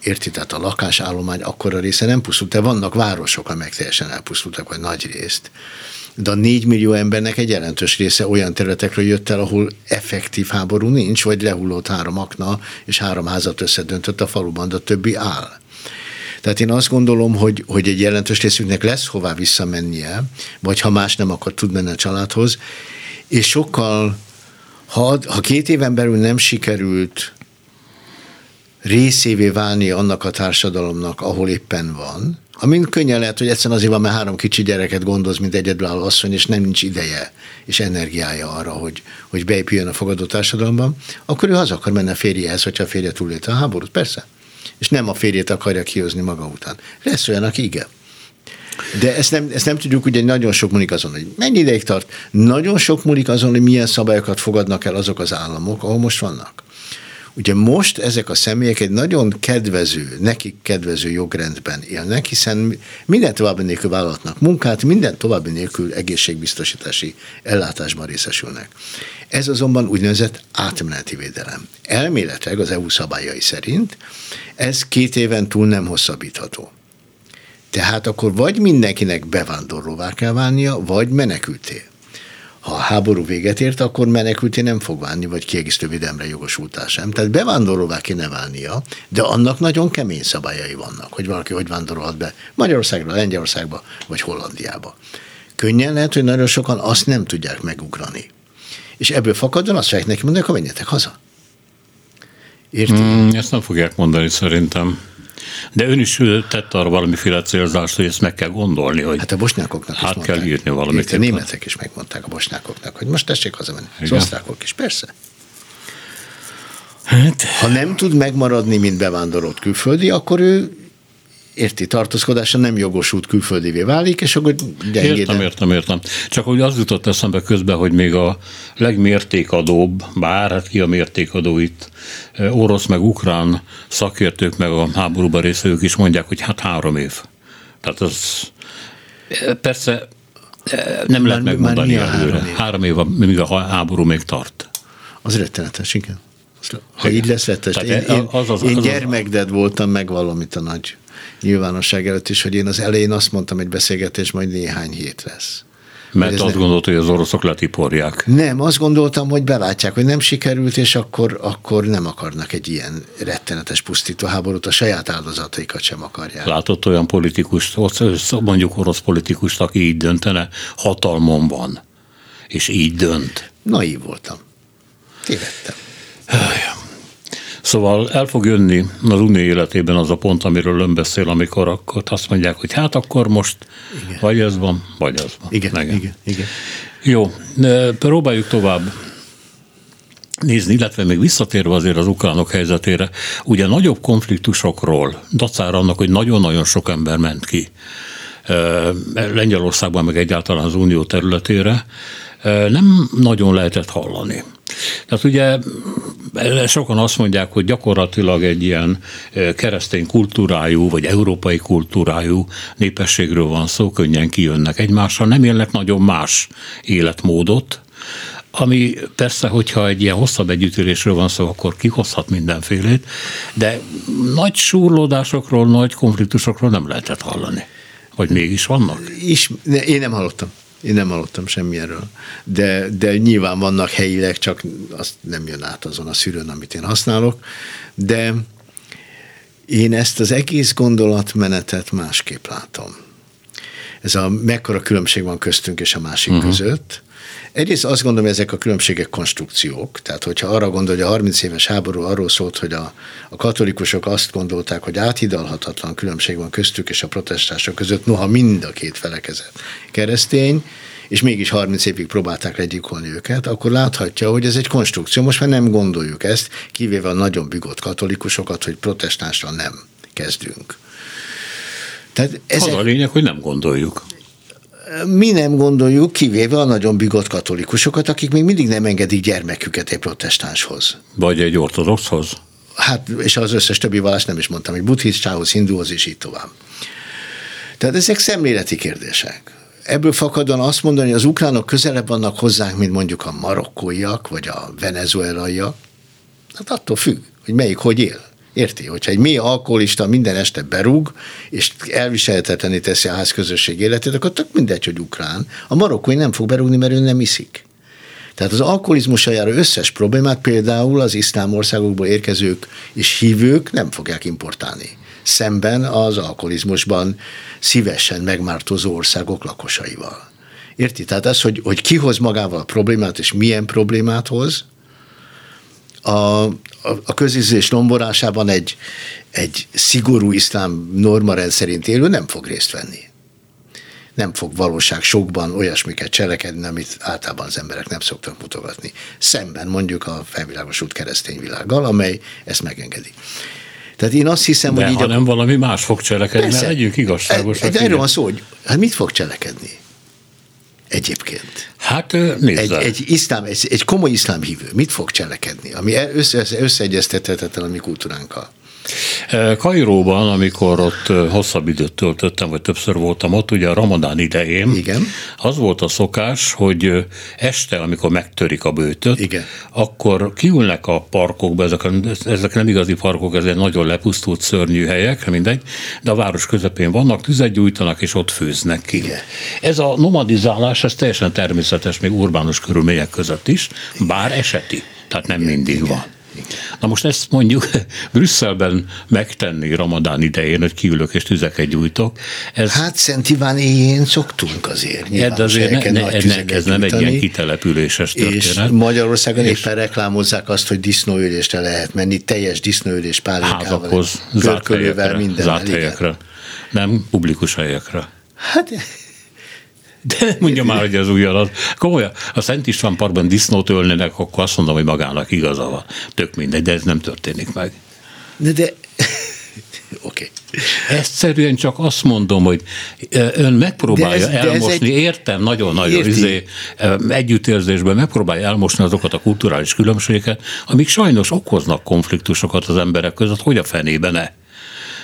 Érti? Tehát a lakásállomány akkora része nem pusztult, de vannak városok, amelyek teljesen elpusztultak, vagy nagy részt. De a négy millió embernek egy jelentős része olyan területekről jött el, ahol effektív háború nincs, vagy lehullott három akna, és három házat összedöntött a faluban, de a többi áll. Tehát én azt gondolom, hogy, hogy egy jelentős részüknek lesz hová visszamennie, vagy ha más nem, akkor tud menni a családhoz, és sokkal, ha, ha két éven belül nem sikerült részévé válni annak a társadalomnak, ahol éppen van, amin könnyen lehet, hogy egyszerűen azért van, mert három kicsi gyereket gondoz, mint egyedülálló asszony, és nem nincs ideje és energiája arra, hogy, hogy beépüljön a fogadó társadalomban, akkor ő haza akar menni a férjehez, hogyha a férje túlélte a háborút, persze. És nem a férjét akarja kihozni maga után. Lesz olyan, aki igen. De ezt nem, ezt nem tudjuk, ugye nagyon sok múlik azon, hogy mennyi ideig tart. Nagyon sok múlik azon, hogy milyen szabályokat fogadnak el azok az államok, ahol most vannak. Ugye most ezek a személyek egy nagyon kedvező, nekik kedvező jogrendben élnek, hiszen minden további nélkül vállalatnak munkát, minden további nélkül egészségbiztosítási ellátásban részesülnek. Ez azonban úgynevezett átmeneti védelem. Elméletileg az EU szabályai szerint ez két éven túl nem hosszabbítható. Tehát akkor vagy mindenkinek bevándorlóvá kell válnia, vagy menekülté ha a háború véget ért, akkor menekülté nem fog válni, vagy kiegészítő védelemre jogosultás sem. Tehát bevándorlóvá kéne válnia, de annak nagyon kemény szabályai vannak, hogy valaki hogy vándorolhat be Magyarországra, Lengyelországba, vagy Hollandiába. Könnyen lehet, hogy nagyon sokan azt nem tudják megugrani. És ebből fakadóan azt fogják neki mondani, akkor menjetek haza. Érted? Mm, ezt nem fogják mondani szerintem. De ön is tett arra valamiféle célzást, hogy ezt meg kell gondolni, hogy hát a bosnyákoknak hát kell mondták. írni valamit. A németek is megmondták a bosnyákoknak, hogy most tessék hazamenni. Az osztrákok is, persze. Hát. Ha nem tud megmaradni, mint bevándorolt külföldi, akkor ő érti, tartózkodása nem jogosult külföldivé válik, és akkor gyengéden... Értem, értem, értem. Csak hogy az jutott eszembe közben, hogy még a legmértékadóbb, bár hát ki a mértékadó itt, orosz meg ukrán szakértők meg a háborúban részvevők is mondják, hogy hát három év. Tehát az persze nem már, lehet megmondani már előre. Három év, három év míg a háború még tart. Az rettenetes, igen. Ha így lesz, rettenetes. Én, én, az, az, én gyermekded voltam, meg valamit a nagy nyilvánosság előtt is, hogy én az elején azt mondtam egy beszélgetés, majd néhány hét lesz. Mert azt nem- gondolt, hogy az oroszok letiporják. Nem, azt gondoltam, hogy belátják, hogy nem sikerült, és akkor, akkor nem akarnak egy ilyen rettenetes pusztító háborút, a saját áldozataikat sem akarják. Látott olyan politikust, mondjuk orosz politikust, aki így döntene, hatalmon van, és így dönt. Naív voltam. Tévedtem. Szóval el fog jönni az unió életében az a pont, amiről ön beszél, amikor akkor azt mondják, hogy hát akkor most igen. vagy ez van, vagy az van. Igen, igen, igen. igen. Jó, próbáljuk tovább nézni, illetve még visszatérve azért az ukránok helyzetére, ugye nagyobb konfliktusokról, dacára annak, hogy nagyon-nagyon sok ember ment ki Lengyelországban, meg egyáltalán az unió területére, nem nagyon lehetett hallani. Tehát ugye sokan azt mondják, hogy gyakorlatilag egy ilyen ö, keresztény kultúrájú, vagy európai kultúrájú népességről van szó, könnyen kijönnek egymással, nem élnek nagyon más életmódot, ami persze, hogyha egy ilyen hosszabb együttélésről van szó, akkor kihozhat mindenfélét, de nagy súrlódásokról, nagy konfliktusokról nem lehetett hallani. Vagy mégis vannak? Ne, én nem hallottam. Én nem hallottam semmilyenről. De, de nyilván vannak helyileg, csak azt nem jön át azon a szűrőn, amit én használok. De én ezt az egész gondolatmenetet másképp látom. Ez a mekkora különbség van köztünk és a másik uh-huh. között. Egyrészt azt gondolom, hogy ezek a különbségek konstrukciók. Tehát, hogyha arra gondol, hogy a 30 éves háború arról szólt, hogy a, a katolikusok azt gondolták, hogy áthidalhatatlan különbség van köztük és a protestánsok között, noha mind a két felekezet keresztény, és mégis 30 évig próbálták legyilkolni őket, akkor láthatja, hogy ez egy konstrukció. Most már nem gondoljuk ezt, kivéve a nagyon bigott katolikusokat, hogy protestánsra nem kezdünk. Tehát ezek... Az a lényeg, hogy nem gondoljuk mi nem gondoljuk, kivéve a nagyon bigott katolikusokat, akik még mindig nem engedik gyermeküket egy protestánshoz. Vagy egy ortodoxhoz? Hát, és az összes többi vallás nem is mondtam, hogy buddhistához, hinduhoz, és így tovább. Tehát ezek szemléleti kérdések. Ebből fakadóan azt mondani, hogy az ukránok közelebb vannak hozzánk, mint mondjuk a marokkóiak, vagy a venezuelaiak, hát attól függ, hogy melyik hogy él. Érti? Hogyha egy mély alkoholista minden este berúg, és elviselhetetlené teszi a házközösség életét, akkor tök mindegy, hogy ukrán. A marokkói nem fog berúgni, mert ő nem iszik. Tehát az alkoholizmussal járó összes problémát például az iszlám országokból érkezők és hívők nem fogják importálni. Szemben az alkoholizmusban szívesen megmártozó országok lakosaival. Érti? Tehát az, hogy, hogy ki hoz magával a problémát, és milyen problémát hoz, a, a közízés lomborásában egy, egy szigorú iszlám norma rendszerint élő nem fog részt venni. Nem fog valóság sokban olyasmiket cselekedni, amit általában az emberek nem szoktak mutogatni. Szemben mondjuk a felvilágosult keresztény világgal, amely ezt megengedi. Tehát én azt hiszem, De hogy így... ha a... nem valami más fog cselekedni, Persze. mert legyünk igazságosak. De erről van szó, hogy hát mit fog cselekedni? Egyébként. Hát nézd egy, egy, iszlám, egy, egy komoly iszlám hívő mit fog cselekedni, ami össze, összeegyeztethetetlen a mi kultúránkkal? Kairóban, amikor ott hosszabb időt töltöttem, vagy többször voltam ott, ugye a ramadán idején, Igen. az volt a szokás, hogy este, amikor megtörik a bőtöt, Igen. akkor kiülnek a parkokba, ezek, ezek nem igazi parkok, ezek nagyon lepusztult szörnyű helyek, mindegy, de a város közepén vannak, tüzet gyújtanak, és ott főznek ki. Igen. Ez a nomadizálás, ez teljesen természetes, még urbánus körülmények között is, bár eseti, tehát nem mindig Igen. van. Na most ezt mondjuk <laughs> Brüsszelben megtenni Ramadán idején, hogy kiülök és tüzeket gyújtok. Ez, hát Szent Iván éjjén szoktunk azért. De azért ne, ne, ne, ez nem egy ilyen kitelepüléses történet. És Magyarországon és éppen reklámozzák azt, hogy disznóülésre lehet menni, teljes disznóülés pálinkával, házakhoz, zárt helyekre, minden. Zárt helyekre, nem publikus helyekre. Hát de mondja már, hogy az ugyanaz. Komolyan, a Szent István Parkban disznót ölnének, akkor azt mondom, hogy magának igaza van. Tök mindegy, de ez nem történik meg. De, de... <laughs> Oké. Okay. Egyszerűen csak azt mondom, hogy ön megpróbálja de ez, elmosni, egy... értem, nagyon-nagyon izé, együttérzésben megpróbálja elmosni azokat a kulturális különbségeket, amik sajnos okoznak konfliktusokat az emberek között, hogy a fenében ne.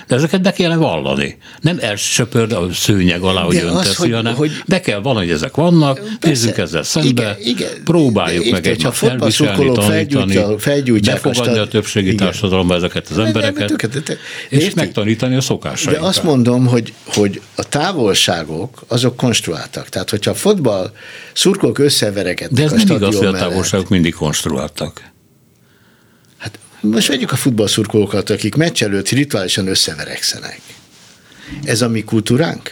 De ezeket be kellene vallani. Nem elsöpörd a szőnyeg alá, hogy De az, önteszi, hogy- hanem hogy- be kell vallani, hogy ezek vannak, Persze. nézzük ezzel szembe, Igen, igen. próbáljuk De meg egymást elviselni, tanítani, felgyújtják befogadni a- többségi igen. társadalomba ezeket az embereket, tökéletes. és Érti? megtanítani a De szokásainkat. azt mondom, hogy, hogy a távolságok azok konstruáltak. Tehát, hogyha a fotball szurkolók összeverekednek De ez a nem stadion igaz, hogy a távolságok mindig konstruáltak. Most vegyük a futballszurkolókat, akik meccs előtt rituálisan összeverekszenek. Ez a mi kultúránk?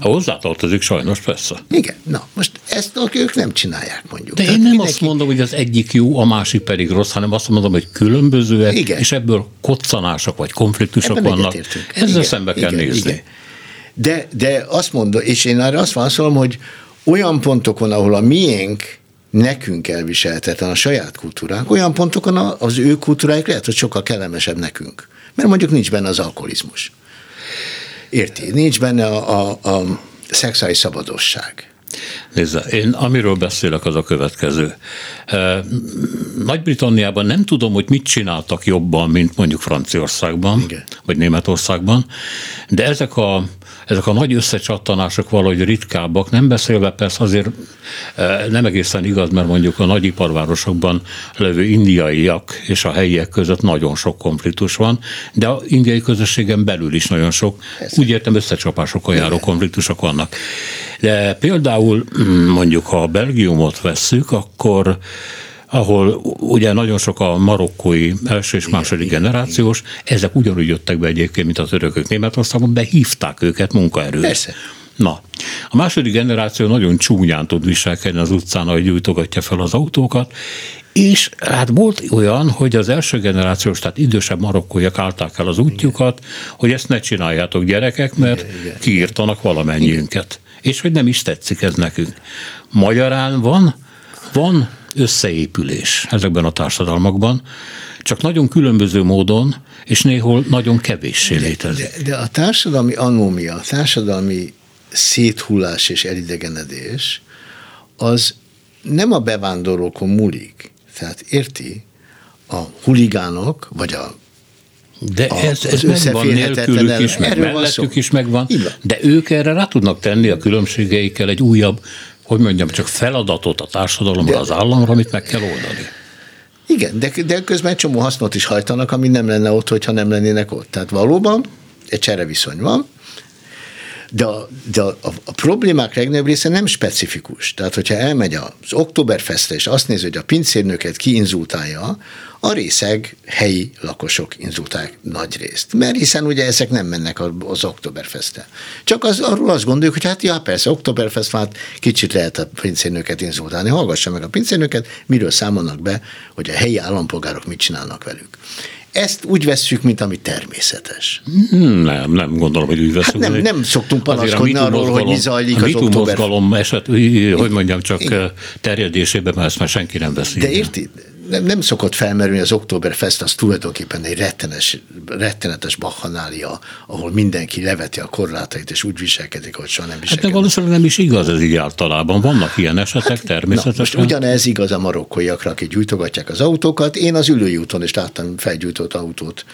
Ha hozzátartozik sajnos, persze. Igen. Na, most ezt ők nem csinálják, mondjuk. De én Tehát nem mindenki- azt mondom, hogy az egyik jó, a másik pedig rossz, hanem azt mondom, hogy különbözőek, Igen. és ebből koccanások vagy konfliktusok Ebben vannak. Ezzel Igen, szembe kell igen, nézni. igen. De, de azt mondom, és én arra azt válaszolom, hogy olyan pontokon, ahol a miénk nekünk elviselhetetlen a saját kultúránk, olyan pontokon az ő kultúrájuk lehet, hogy sokkal kellemesebb nekünk. Mert mondjuk nincs benne az alkoholizmus. Érti? Nincs benne a, a, a szexuális szabadosság. Nézze, én amiről beszélek, az a következő. Nagy-Britanniában nem tudom, hogy mit csináltak jobban, mint mondjuk Franciaországban, Igen. vagy Németországban, de ezek a, ezek a nagy összecsattanások valahogy ritkábbak, nem beszélve persze azért eh, nem egészen igaz, mert mondjuk a nagy iparvárosokban levő indiaiak és a helyiek között nagyon sok konfliktus van, de a indiai közösségen belül is nagyon sok, úgy értem összecsapásokon járó konfliktusok vannak. De például mm, mondjuk, ha a Belgiumot vesszük, akkor ahol ugye nagyon sok a marokkói első és második generációs, ezek ugyanúgy jöttek be egyébként, mint a törökök Németországban, behívták őket munkaerőre. Persze. Na, a második generáció nagyon csúnyán tud viselkedni az utcán, ahogy gyújtogatja fel az autókat, és hát volt olyan, hogy az első generációs, tehát idősebb marokkóiak állták el az útjukat, hogy ezt ne csináljátok gyerekek, mert kiírtanak valamennyiünket. És hogy nem is tetszik ez nekünk. Magyarán van, van összeépülés ezekben a társadalmakban, csak nagyon különböző módon, és néhol nagyon kevéssé létezik. De, de a társadalmi anómia, a társadalmi széthullás és elidegenedés, az nem a bevándorlókon múlik. Tehát érti? A huligánok, vagy a De A- ez, ez megvan nélkülük is, meg mellettük is megvan, de ők erre rá tudnak tenni a különbségeikkel egy újabb, hogy mondjam, csak feladatot a társadalomra, az államra, amit meg kell oldani. Igen, de, de közben egy csomó hasznot is hajtanak, ami nem lenne ott, hogyha nem lennének ott. Tehát valóban egy csereviszony van, de, a, de a, a, problémák legnagyobb része nem specifikus. Tehát, hogyha elmegy az Oktoberfestre, és azt nézi, hogy a pincérnőket kiinzultálja, a részeg helyi lakosok inzultálják nagy részt. Mert hiszen ugye ezek nem mennek az Oktoberfestre. Csak az, arról azt gondoljuk, hogy hát ja, persze, Oktoberfest hát kicsit lehet a pincérnőket inzultálni. Hallgassa meg a pincérnőket, miről számolnak be, hogy a helyi állampolgárok mit csinálnak velük. Ezt úgy vesszük, mint ami természetes. Hmm, Nem, nem gondolom, hogy úgy veszünk. Hát nem- nem szoktunk panaszkodni arról, hogy mi zajlik a az október- mozgalom eset, hogy mondjam, csak terjedésében, mert ezt már senki nem veszi. De érti? Nem, nem szokott felmerülni az Oktoberfest, az tulajdonképpen egy rettenes, rettenetes bakhanália, ahol mindenki leveti a korlátait, és úgy viselkedik, hogy soha nem Hát de viselkedik. valószínűleg nem is igaz ez így általában. Vannak ilyen esetek Hát, Na, természetesen. most ugyanez igaz a marokkóiakra, akik gyújtogatják az autókat. Én az ülői úton is láttam felgyújtott autót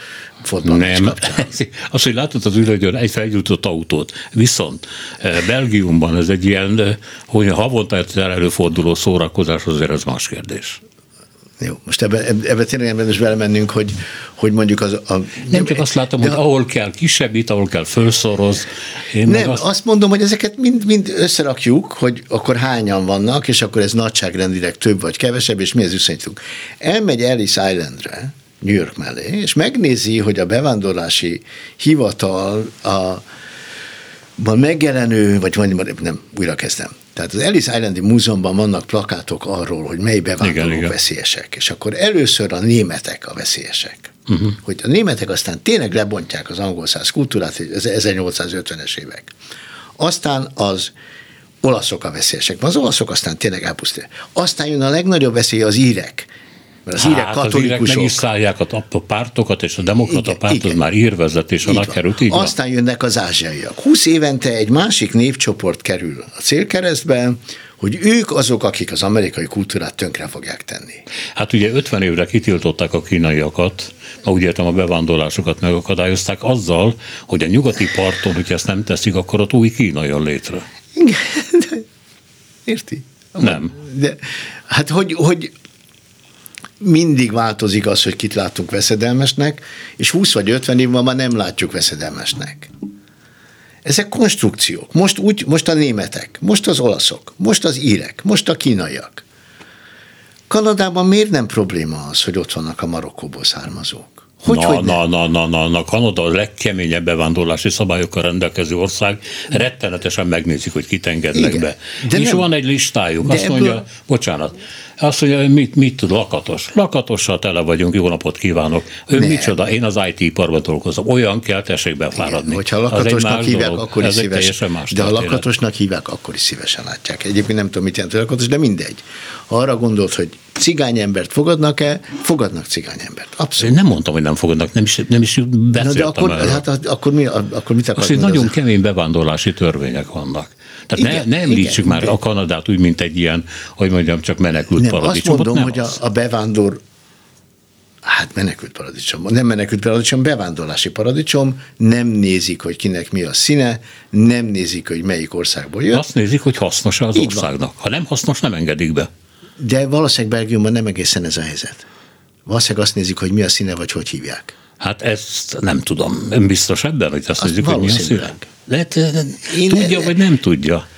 fotballmeccs Nem, <laughs> az, hogy látod az ülőgyön egy felgyújtott autót, viszont eh, Belgiumban ez egy ilyen, eh, hogy havonta egyszer előforduló szórakozás, azért ez más kérdés. Jó, most ebbe, ebbe, tényleg nem érdemes belemennünk, hogy, hogy mondjuk az... A, Nem csak azt látom, hogy ahol kell kisebbít, ahol kell felszoroz. Én Nem, azt, azt mondom, hogy ezeket mind, mind összerakjuk, hogy akkor hányan vannak, és akkor ez nagyságrendileg több vagy kevesebb, és mi az viszonyítunk. Elmegy Ellis Islandre, New York mellé, és megnézi, hogy a bevándorlási hivatal a van megjelenő, vagy mondjuk, nem, újra kezdem. Tehát az Ellis Islandi Múzeumban vannak plakátok arról, hogy mely bevándorlók Igen, igen, veszélyesek. És akkor először a németek a veszélyesek. Uh-huh. Hogy a németek aztán tényleg lebontják az angol száz kultúrát, ez 1850-es évek. Aztán az olaszok a veszélyesek, az olaszok aztán tényleg elpusztítják. Aztán jön a legnagyobb veszély az írek. Mert az írek hát az írek meg katolikusok. is szállják a, a pártokat, és a demokrata Igen, párt az igen. már írvezetés, a Így nagy van. került, így van. Aztán jönnek az ázsiaiak. 20 évente egy másik névcsoport kerül a célkeresztbe, hogy ők azok, akik az amerikai kultúrát tönkre fogják tenni. Hát ugye 50 évre kitiltották a kínaiakat, ma úgy értem a bevándorlásokat megakadályozták azzal, hogy a nyugati parton, hogyha ezt nem teszik, akkor ott új Kína jön létre. Igen, de, érti? Nem. De, hát hogy, hogy mindig változik az, hogy kit látunk veszedelmesnek, és 20 vagy 50 év már nem látjuk veszedelmesnek. Ezek konstrukciók. Most, úgy, most a németek, most az olaszok, most az írek, most a kínaiak. Kanadában miért nem probléma az, hogy ott vannak a Marokkóból származók? Hogy, na, hogy na, na, na, na, na, Kanada a legkeményebb bevándorlási szabályokkal rendelkező ország, rettenetesen megnézik, hogy kit engednek Igen, be. De És nem, van egy listájuk, azt ebből... mondja, bocsánat, azt mondja, mit, mit tud, lakatos. Lakatossal tele vagyunk, jó napot kívánok. Ő ne. micsoda, én az IT-iparban dolgozom. Olyan kell, tessék befáradni. Igen, hogyha lakatosnak hívják, dolog. akkor is szívesen. Más de ha lakatosnak hívják, akkor is szívesen látják. Egyébként nem tudom, mit jelent a lakatos, de mindegy. Ha arra gondolt, hogy cigányembert fogadnak-e, fogadnak cigányembert. Abszolút. Én nem mondtam, hogy nem fogadnak, nem is, nem is beszéltem de akkor, erről. Hát, akkor, mi, akkor mit akarsz Nagyon kemény bevándorlási törvények vannak. Tehát igen, ne, ne említsük igen, már a Kanadát úgy, mint egy ilyen, hogy mondjam, csak menekült nem, paradicsom. Azt mondom, nem hogy az. a, a bevándor Hát menekült paradicsom. Nem menekült paradicsom, bevándorlási paradicsom. Nem nézik, hogy kinek mi a színe, nem nézik, hogy melyik országból jön. Azt nézik, hogy hasznos az Így országnak. Van. Ha nem hasznos, nem engedik be. De valószínűleg Belgiumban nem egészen ez a helyzet. Valószínűleg azt nézik, hogy mi a színe, vagy hogy hívják. Hát ezt nem tudom. Ön biztos ebben, hogy azt, azt nézik, hogy mi a színe? Lehet, Én tudja, vagy nem tudja.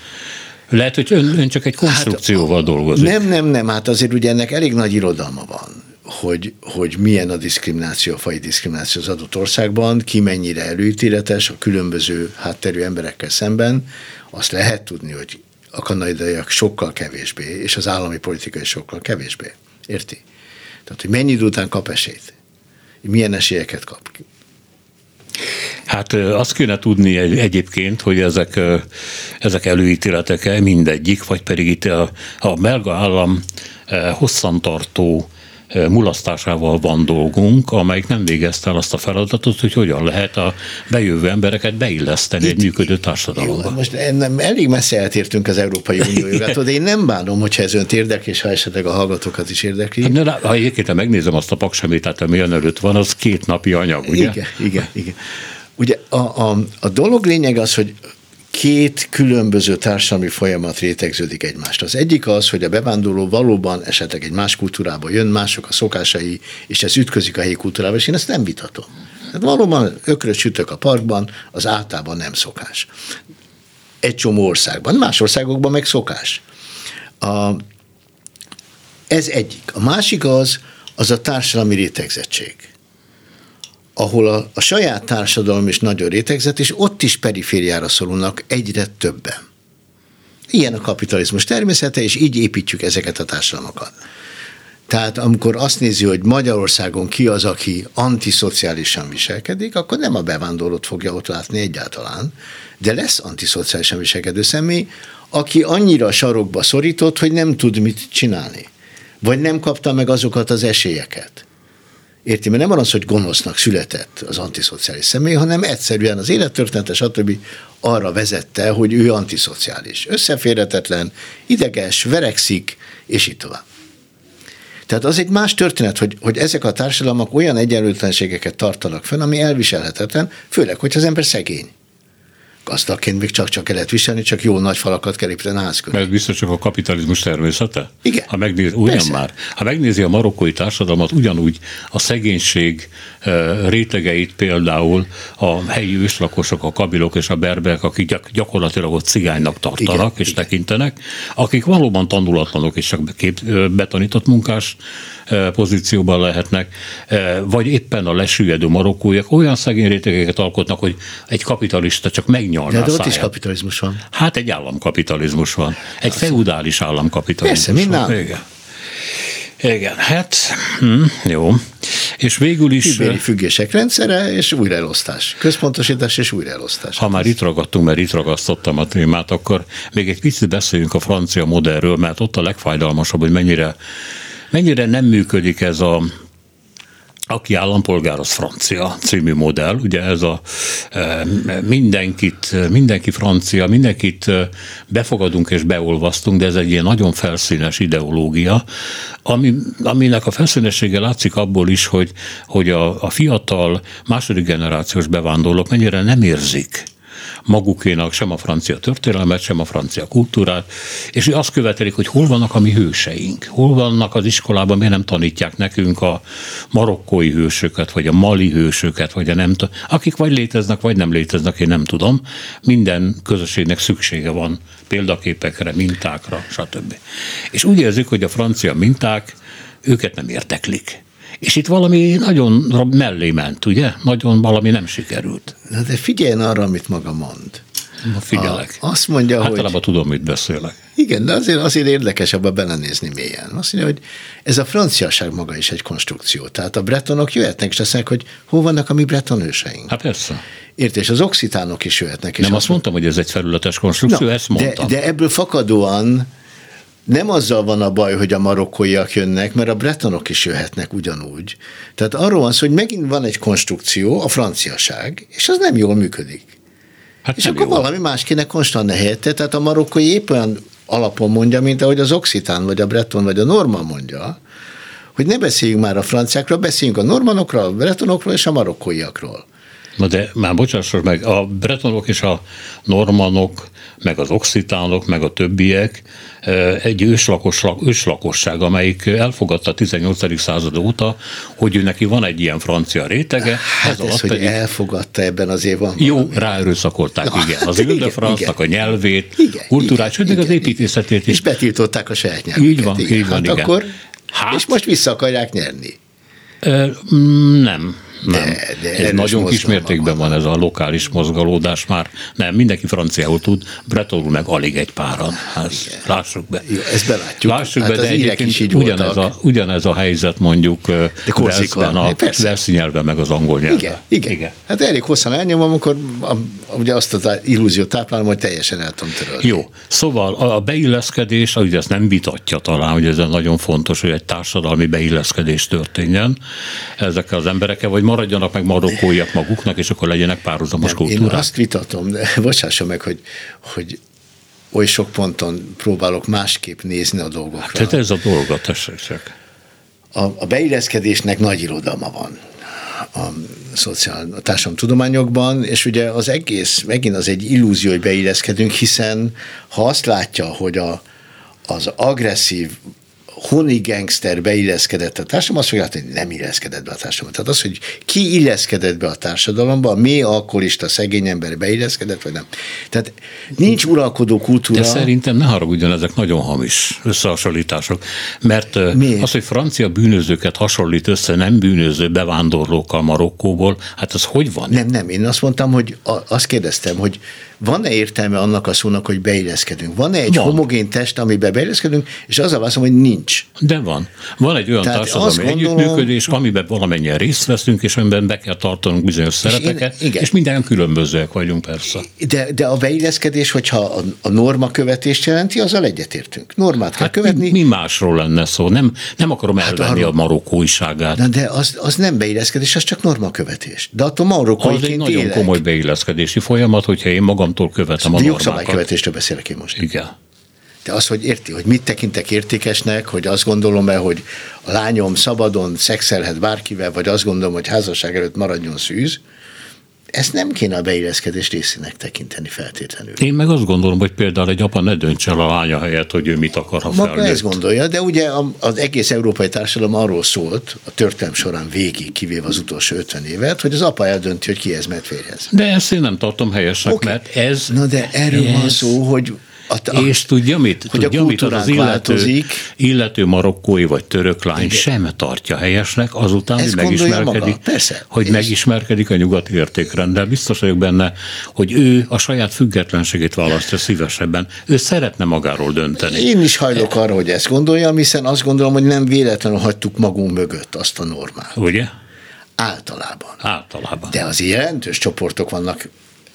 Lehet, hogy ön, ön csak egy konstrukcióval hát, dolgozik. Nem, nem, nem, hát azért ugye ennek elég nagy irodalma van, hogy, hogy milyen a diszkrimináció, a fai diszkrimináció az adott országban, ki mennyire előítéletes a különböző hátterű emberekkel szemben. Azt lehet tudni, hogy a kanadaiak sokkal kevésbé, és az állami politika is sokkal kevésbé. Érti? Tehát, hogy mennyi idő után kap esélyt? Milyen esélyeket kap? Hát azt kéne tudni egy, egyébként, hogy ezek, ezek előítéletek mindegyik, vagy pedig itt a, a belga állam hosszantartó mulasztásával van dolgunk, amelyik nem végezte el azt a feladatot, hogy hogyan lehet a bejövő embereket beilleszteni Itt, egy működő társadalomba. Jó, most nem, elég messze eltértünk az Európai Unió jogától, <laughs> de én nem bánom, hogyha ez önt érdekli, és ha esetleg a hallgatókat is érdekli. Hát, ne, ha egyébként megnézem azt a paksemétát, ami jön előtt van, az két napi anyag, ugye? Igen, igen, igen. Ugye a, a, a dolog lényeg az, hogy két különböző társadalmi folyamat rétegződik egymást. Az egyik az, hogy a bevándorló valóban esetleg egy más kultúrába jön, mások a szokásai, és ez ütközik a helyi kultúrával, és én ezt nem vitatom. Tehát valóban ökrös sütök a parkban, az általában nem szokás. Egy csomó országban, más országokban meg szokás. A, ez egyik. A másik az, az a társadalmi rétegzettség ahol a, a saját társadalom is nagyon rétegzett, és ott is perifériára szorulnak egyre többen. Ilyen a kapitalizmus természete, és így építjük ezeket a társadalmakat. Tehát amikor azt nézi, hogy Magyarországon ki az, aki antiszociálisan viselkedik, akkor nem a bevándorlót fogja ott látni egyáltalán, de lesz antiszociálisan viselkedő személy, aki annyira sarokba szorított, hogy nem tud mit csinálni. Vagy nem kapta meg azokat az esélyeket. Érti, mert nem van az, hogy gonosznak született az antiszociális személy, hanem egyszerűen az élettörténete, stb. arra vezette, hogy ő antiszociális. Összeférhetetlen, ideges, verekszik, és így tovább. Tehát az egy más történet, hogy, hogy ezek a társadalmak olyan egyenlőtlenségeket tartanak fenn, ami elviselhetetlen, főleg, hogy az ember szegény gazdagként még csak-csak lehet viselni, csak jó nagy falakat kell építeni ház körül. Mert biztos csak a kapitalizmus természete? Igen. Ha megnéz, ugyan Persze. már, ha megnézi a marokkói társadalmat, ugyanúgy a szegénység rétegeit például a helyi őslakosok, a kabilok és a berberek, akik gyakorlatilag ott cigánynak tartanak igen, és igen. tekintenek, akik valóban tanulatlanok és csak kép, betanított munkás pozícióban lehetnek, vagy éppen a lesüllyedő marokkóiak olyan szegény rétegeket alkotnak, hogy egy kapitalista csak megnyalná De, de ott is kapitalizmus van. Hát egy államkapitalizmus van. Egy feudális államkapitalizmus Persze, minden. Igen. Igen, hát hm, jó. És végül is... Ibéri függések rendszere és újraelosztás. Központosítás és újraelosztás. Ha már itt ragadtunk, mert itt ragasztottam a témát, akkor még egy picit beszéljünk a francia modellről, mert ott a legfájdalmasabb, hogy mennyire mennyire nem működik ez a aki állampolgár, az francia című modell. Ugye ez a e, mindenkit, mindenki francia, mindenkit e, befogadunk és beolvasztunk, de ez egy ilyen nagyon felszínes ideológia, ami, aminek a felszínessége látszik abból is, hogy, hogy a, a fiatal második generációs bevándorlók mennyire nem érzik magukénak sem a francia történelmet, sem a francia kultúrát, és azt követelik, hogy hol vannak a mi hőseink, hol vannak az iskolában, miért nem tanítják nekünk a marokkói hősöket, vagy a mali hősöket, vagy a nem tudom, akik vagy léteznek, vagy nem léteznek, én nem tudom. Minden közösségnek szüksége van példaképekre, mintákra, stb. És úgy érzik, hogy a francia minták őket nem érteklik. És itt valami nagyon mellé ment, ugye? Nagyon valami nem sikerült. Na de figyeljen arra, amit maga mond. Na figyelek. A, azt mondja, Általában hogy... tudom, mit beszélek. Igen, de azért, azért érdekes abba belenézni mélyen. Azt mondja, hogy ez a franciaság maga is egy konstrukció. Tehát a bretonok jöhetnek, és mondják, hogy hol vannak a mi breton őseink. Hát persze. Érted, és az oxitánok is jöhetnek. És Nem azt, azt mondtam, hogy ez egy felületes konstrukció, Na, ezt mondtam. De, de ebből fakadóan nem azzal van a baj, hogy a marokkóiak jönnek, mert a bretonok is jöhetnek ugyanúgy. Tehát arról van szó, hogy megint van egy konstrukció, a franciaság, és az nem jól működik. Hát és akkor jó. valami más kéne konstantne helyette, tehát a marokkói épp olyan alapon mondja, mint ahogy az oxitán, vagy a breton, vagy a norman mondja, hogy ne beszéljünk már a franciákról, beszéljünk a normanokról, a bretonokról és a marokkóiakról. Na de már bocsássos meg, a bretonok és a normanok, meg az oxitánok, meg a többiek egy őslakos, őslakosság, amelyik elfogadta a 18. század óta, hogy ő neki van egy ilyen francia rétege. Hát ez, ez hogy pedig... elfogadta ebben az évben. Jó, ráerőszakolták, Na, igen. Az igen, Ildefransznak a nyelvét, igen, kultúrát, sőt, még az építészetét is. És betiltották a saját nyelvüket. Így van, igen. így van, hát igen. Akkor, Hát- és most vissza akarják nyerni. Ö, nem. Nem. De- ez nagyon kis mértékben van ez a lokális mozgalódás már. Nem, mindenki franciául tud, bretonul meg alig egy páran. Hát, lássuk be. Jó, ezt belátjuk. Lássuk Hát be, de egyébként is így ugyanez voltak. a, ugyanez a helyzet mondjuk Velszben a. Velszi nyelven, meg az angol nyelven. Igen, igen, igen. Hát elég hosszan elnyomom, akkor a, ugye azt az illúziót táplálom, hogy teljesen el tudom törölni. Jó, szóval a beilleszkedés, ugye ezt nem vitatja talán, hogy ez nagyon fontos, hogy egy társadalmi beilleszkedés történjen ezekkel az emberekkel, vagy maradjanak meg marokkóiak maguknak, és akkor legyenek párhuzamos Nem, én kultúrák. azt vitatom, de <laughs> bocsássa meg, hogy, hogy oly sok ponton próbálok másképp nézni a dolgokra. Tehát ez a dolga, tessék. A, a beilleszkedésnek nagy irodalma van a, szociál, a társadalomtudományokban, és ugye az egész, megint az egy illúzió, hogy beilleszkedünk, hiszen ha azt látja, hogy a, az agresszív honi gangster beilleszkedett a társadalomba, azt fogja látni, hogy nem illeszkedett be a társadalomba. Tehát az, hogy ki illeszkedett be a társadalomba, mély alkoholista szegény ember beilleszkedett, vagy nem. Tehát nincs uralkodó kultúra. De szerintem ne haragudjon, ezek nagyon hamis összehasonlítások, mert Miért? az, hogy francia bűnözőket hasonlít össze nem bűnöző bevándorlókkal Marokkóból, hát az hogy van? Nem, nem, én azt mondtam, hogy a, azt kérdeztem, hogy van-e értelme annak a szónak, hogy beilleszkedünk? Van-e egy Van. homogén test, amiben beilleszkedünk, és az a válaszom, hogy nincs. De van. Van egy olyan Tehát társadalmi gondolom- együttműködés, amiben valamennyien részt veszünk, és amiben be kell tartanunk bizonyos szerepeket, és, igen. és minden különbözőek vagyunk persze. De, de a beilleszkedés, hogyha a, a norma követést jelenti, azzal egyetértünk. Normát kell Hát követni. mi, mi másról lenne szó? Nem, nem akarom elvenni arról- a marokkóiságát. Na, de az, az nem beilleszkedés, az csak normakövetés. De attól Az egy marokkóiként nagyon élek. komoly beilleszkedési folyamat, hogyha én magamtól követem a De normákat. jogszabálykövetésről beszélek én most. Igen. De az, hogy érti, hogy mit tekintek értékesnek, hogy azt gondolom-e, hogy a lányom szabadon szexelhet bárkivel, vagy azt gondolom, hogy házasság előtt maradjon szűz, ezt nem kéne a beilleszkedés részének tekinteni feltétlenül. Én meg azt gondolom, hogy például egy apa ne döntse el a lánya helyett, hogy ő mit akar, ha Maga felnőtt. ezt gondolja, de ugye az egész európai társadalom arról szólt, a történelm során végig, kivéve az utolsó 50 évet, hogy az apa eldönti, hogy ki ez mert férjez. De ezt én nem tartom helyesnek, Oké. mert ez... Na de erről van ez- szó, hogy a, És tudja mit? hogy a tudja mit? Az, az illető, változik. illető marokkói vagy török lány sem tartja helyesnek azután, Ezt hogy megismerkedik, persze. hogy És- megismerkedik a nyugati értékrenddel. Biztos vagyok benne, hogy ő a saját függetlenségét választja szívesebben. Ő szeretne magáról dönteni. Én is hajlok arra, hogy ezt gondoljam, hiszen azt gondolom, hogy nem véletlenül hagytuk magunk mögött azt a normát. Ugye? Általában. Általában. De az jelentős csoportok vannak,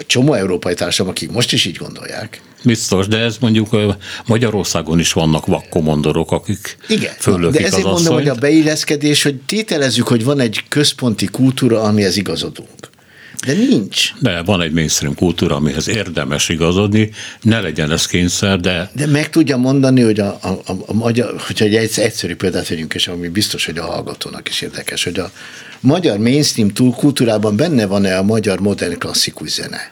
csomó európai társadalom, akik most is így gondolják. Biztos, de ez mondjuk Magyarországon is vannak vakkomondorok, akik Igen, föllökik de ezért az mondom, hogy a beilleszkedés, hogy tételezzük, hogy van egy központi kultúra, amihez igazodunk. De nincs. De van egy mainstream kultúra, amihez érdemes igazodni, ne legyen ez kényszer, de De meg tudja mondani, hogy a, a, a, a magyar, hogyha egy egyszer- egyszerű példát vegyünk, és ami biztos, hogy a hallgatónak is érdekes, hogy a magyar mainstream túl kultúrában benne van-e a magyar modern klasszikus zene?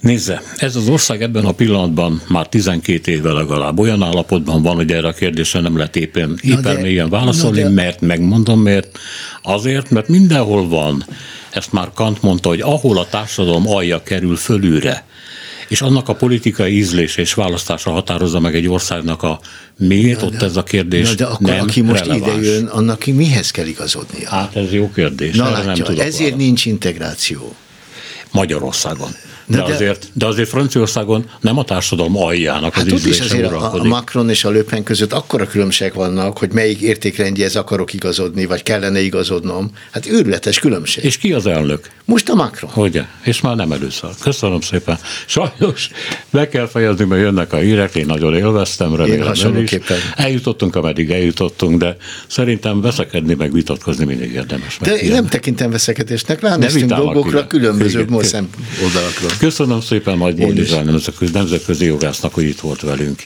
Nézze, ez az ország ebben a pillanatban már 12 éve legalább olyan állapotban van, hogy erre a kérdésre nem lehet éppen, éppen de- mélyen válaszolni, de- mert megmondom miért. Azért, mert mindenhol van, ezt már Kant mondta, hogy ahol a társadalom alja kerül fölülre, és annak a politikai ízlés és választása határozza meg egy országnak a miért, ott ez a kérdés Na, de akkor nem aki most releváns. ide jön, annak mihez kell igazodnia? Hát ez jó kérdés, Na erre nem látja, tudok ezért válaszolni. nincs integráció. Magyarországon. De, De- azért, de azért Franciaországon nem a társadalom aljának az Hát ott is ízlése azért a, a uralkodik. Macron és a Le Pen között akkora különbségek vannak, hogy melyik értékrendjéhez akarok igazodni, vagy kellene igazodnom. Hát őrületes különbség. És ki az elnök? Most a Macron. Ugye? És már nem először. Köszönöm szépen. Sajnos be kell fejezni, mert jönnek a hírek, én nagyon élveztem, remélem ön is. Eljutottunk, ameddig eljutottunk, de szerintem veszekedni, meg vitatkozni mindig érdemes. De én nem tekintem veszekedésnek, ránéztünk dolgokra különböző Igen. szem oldalakról. Köszönöm szépen Nagy Én Módi nemzetközi, nemzetközi jogásznak, hogy itt volt velünk.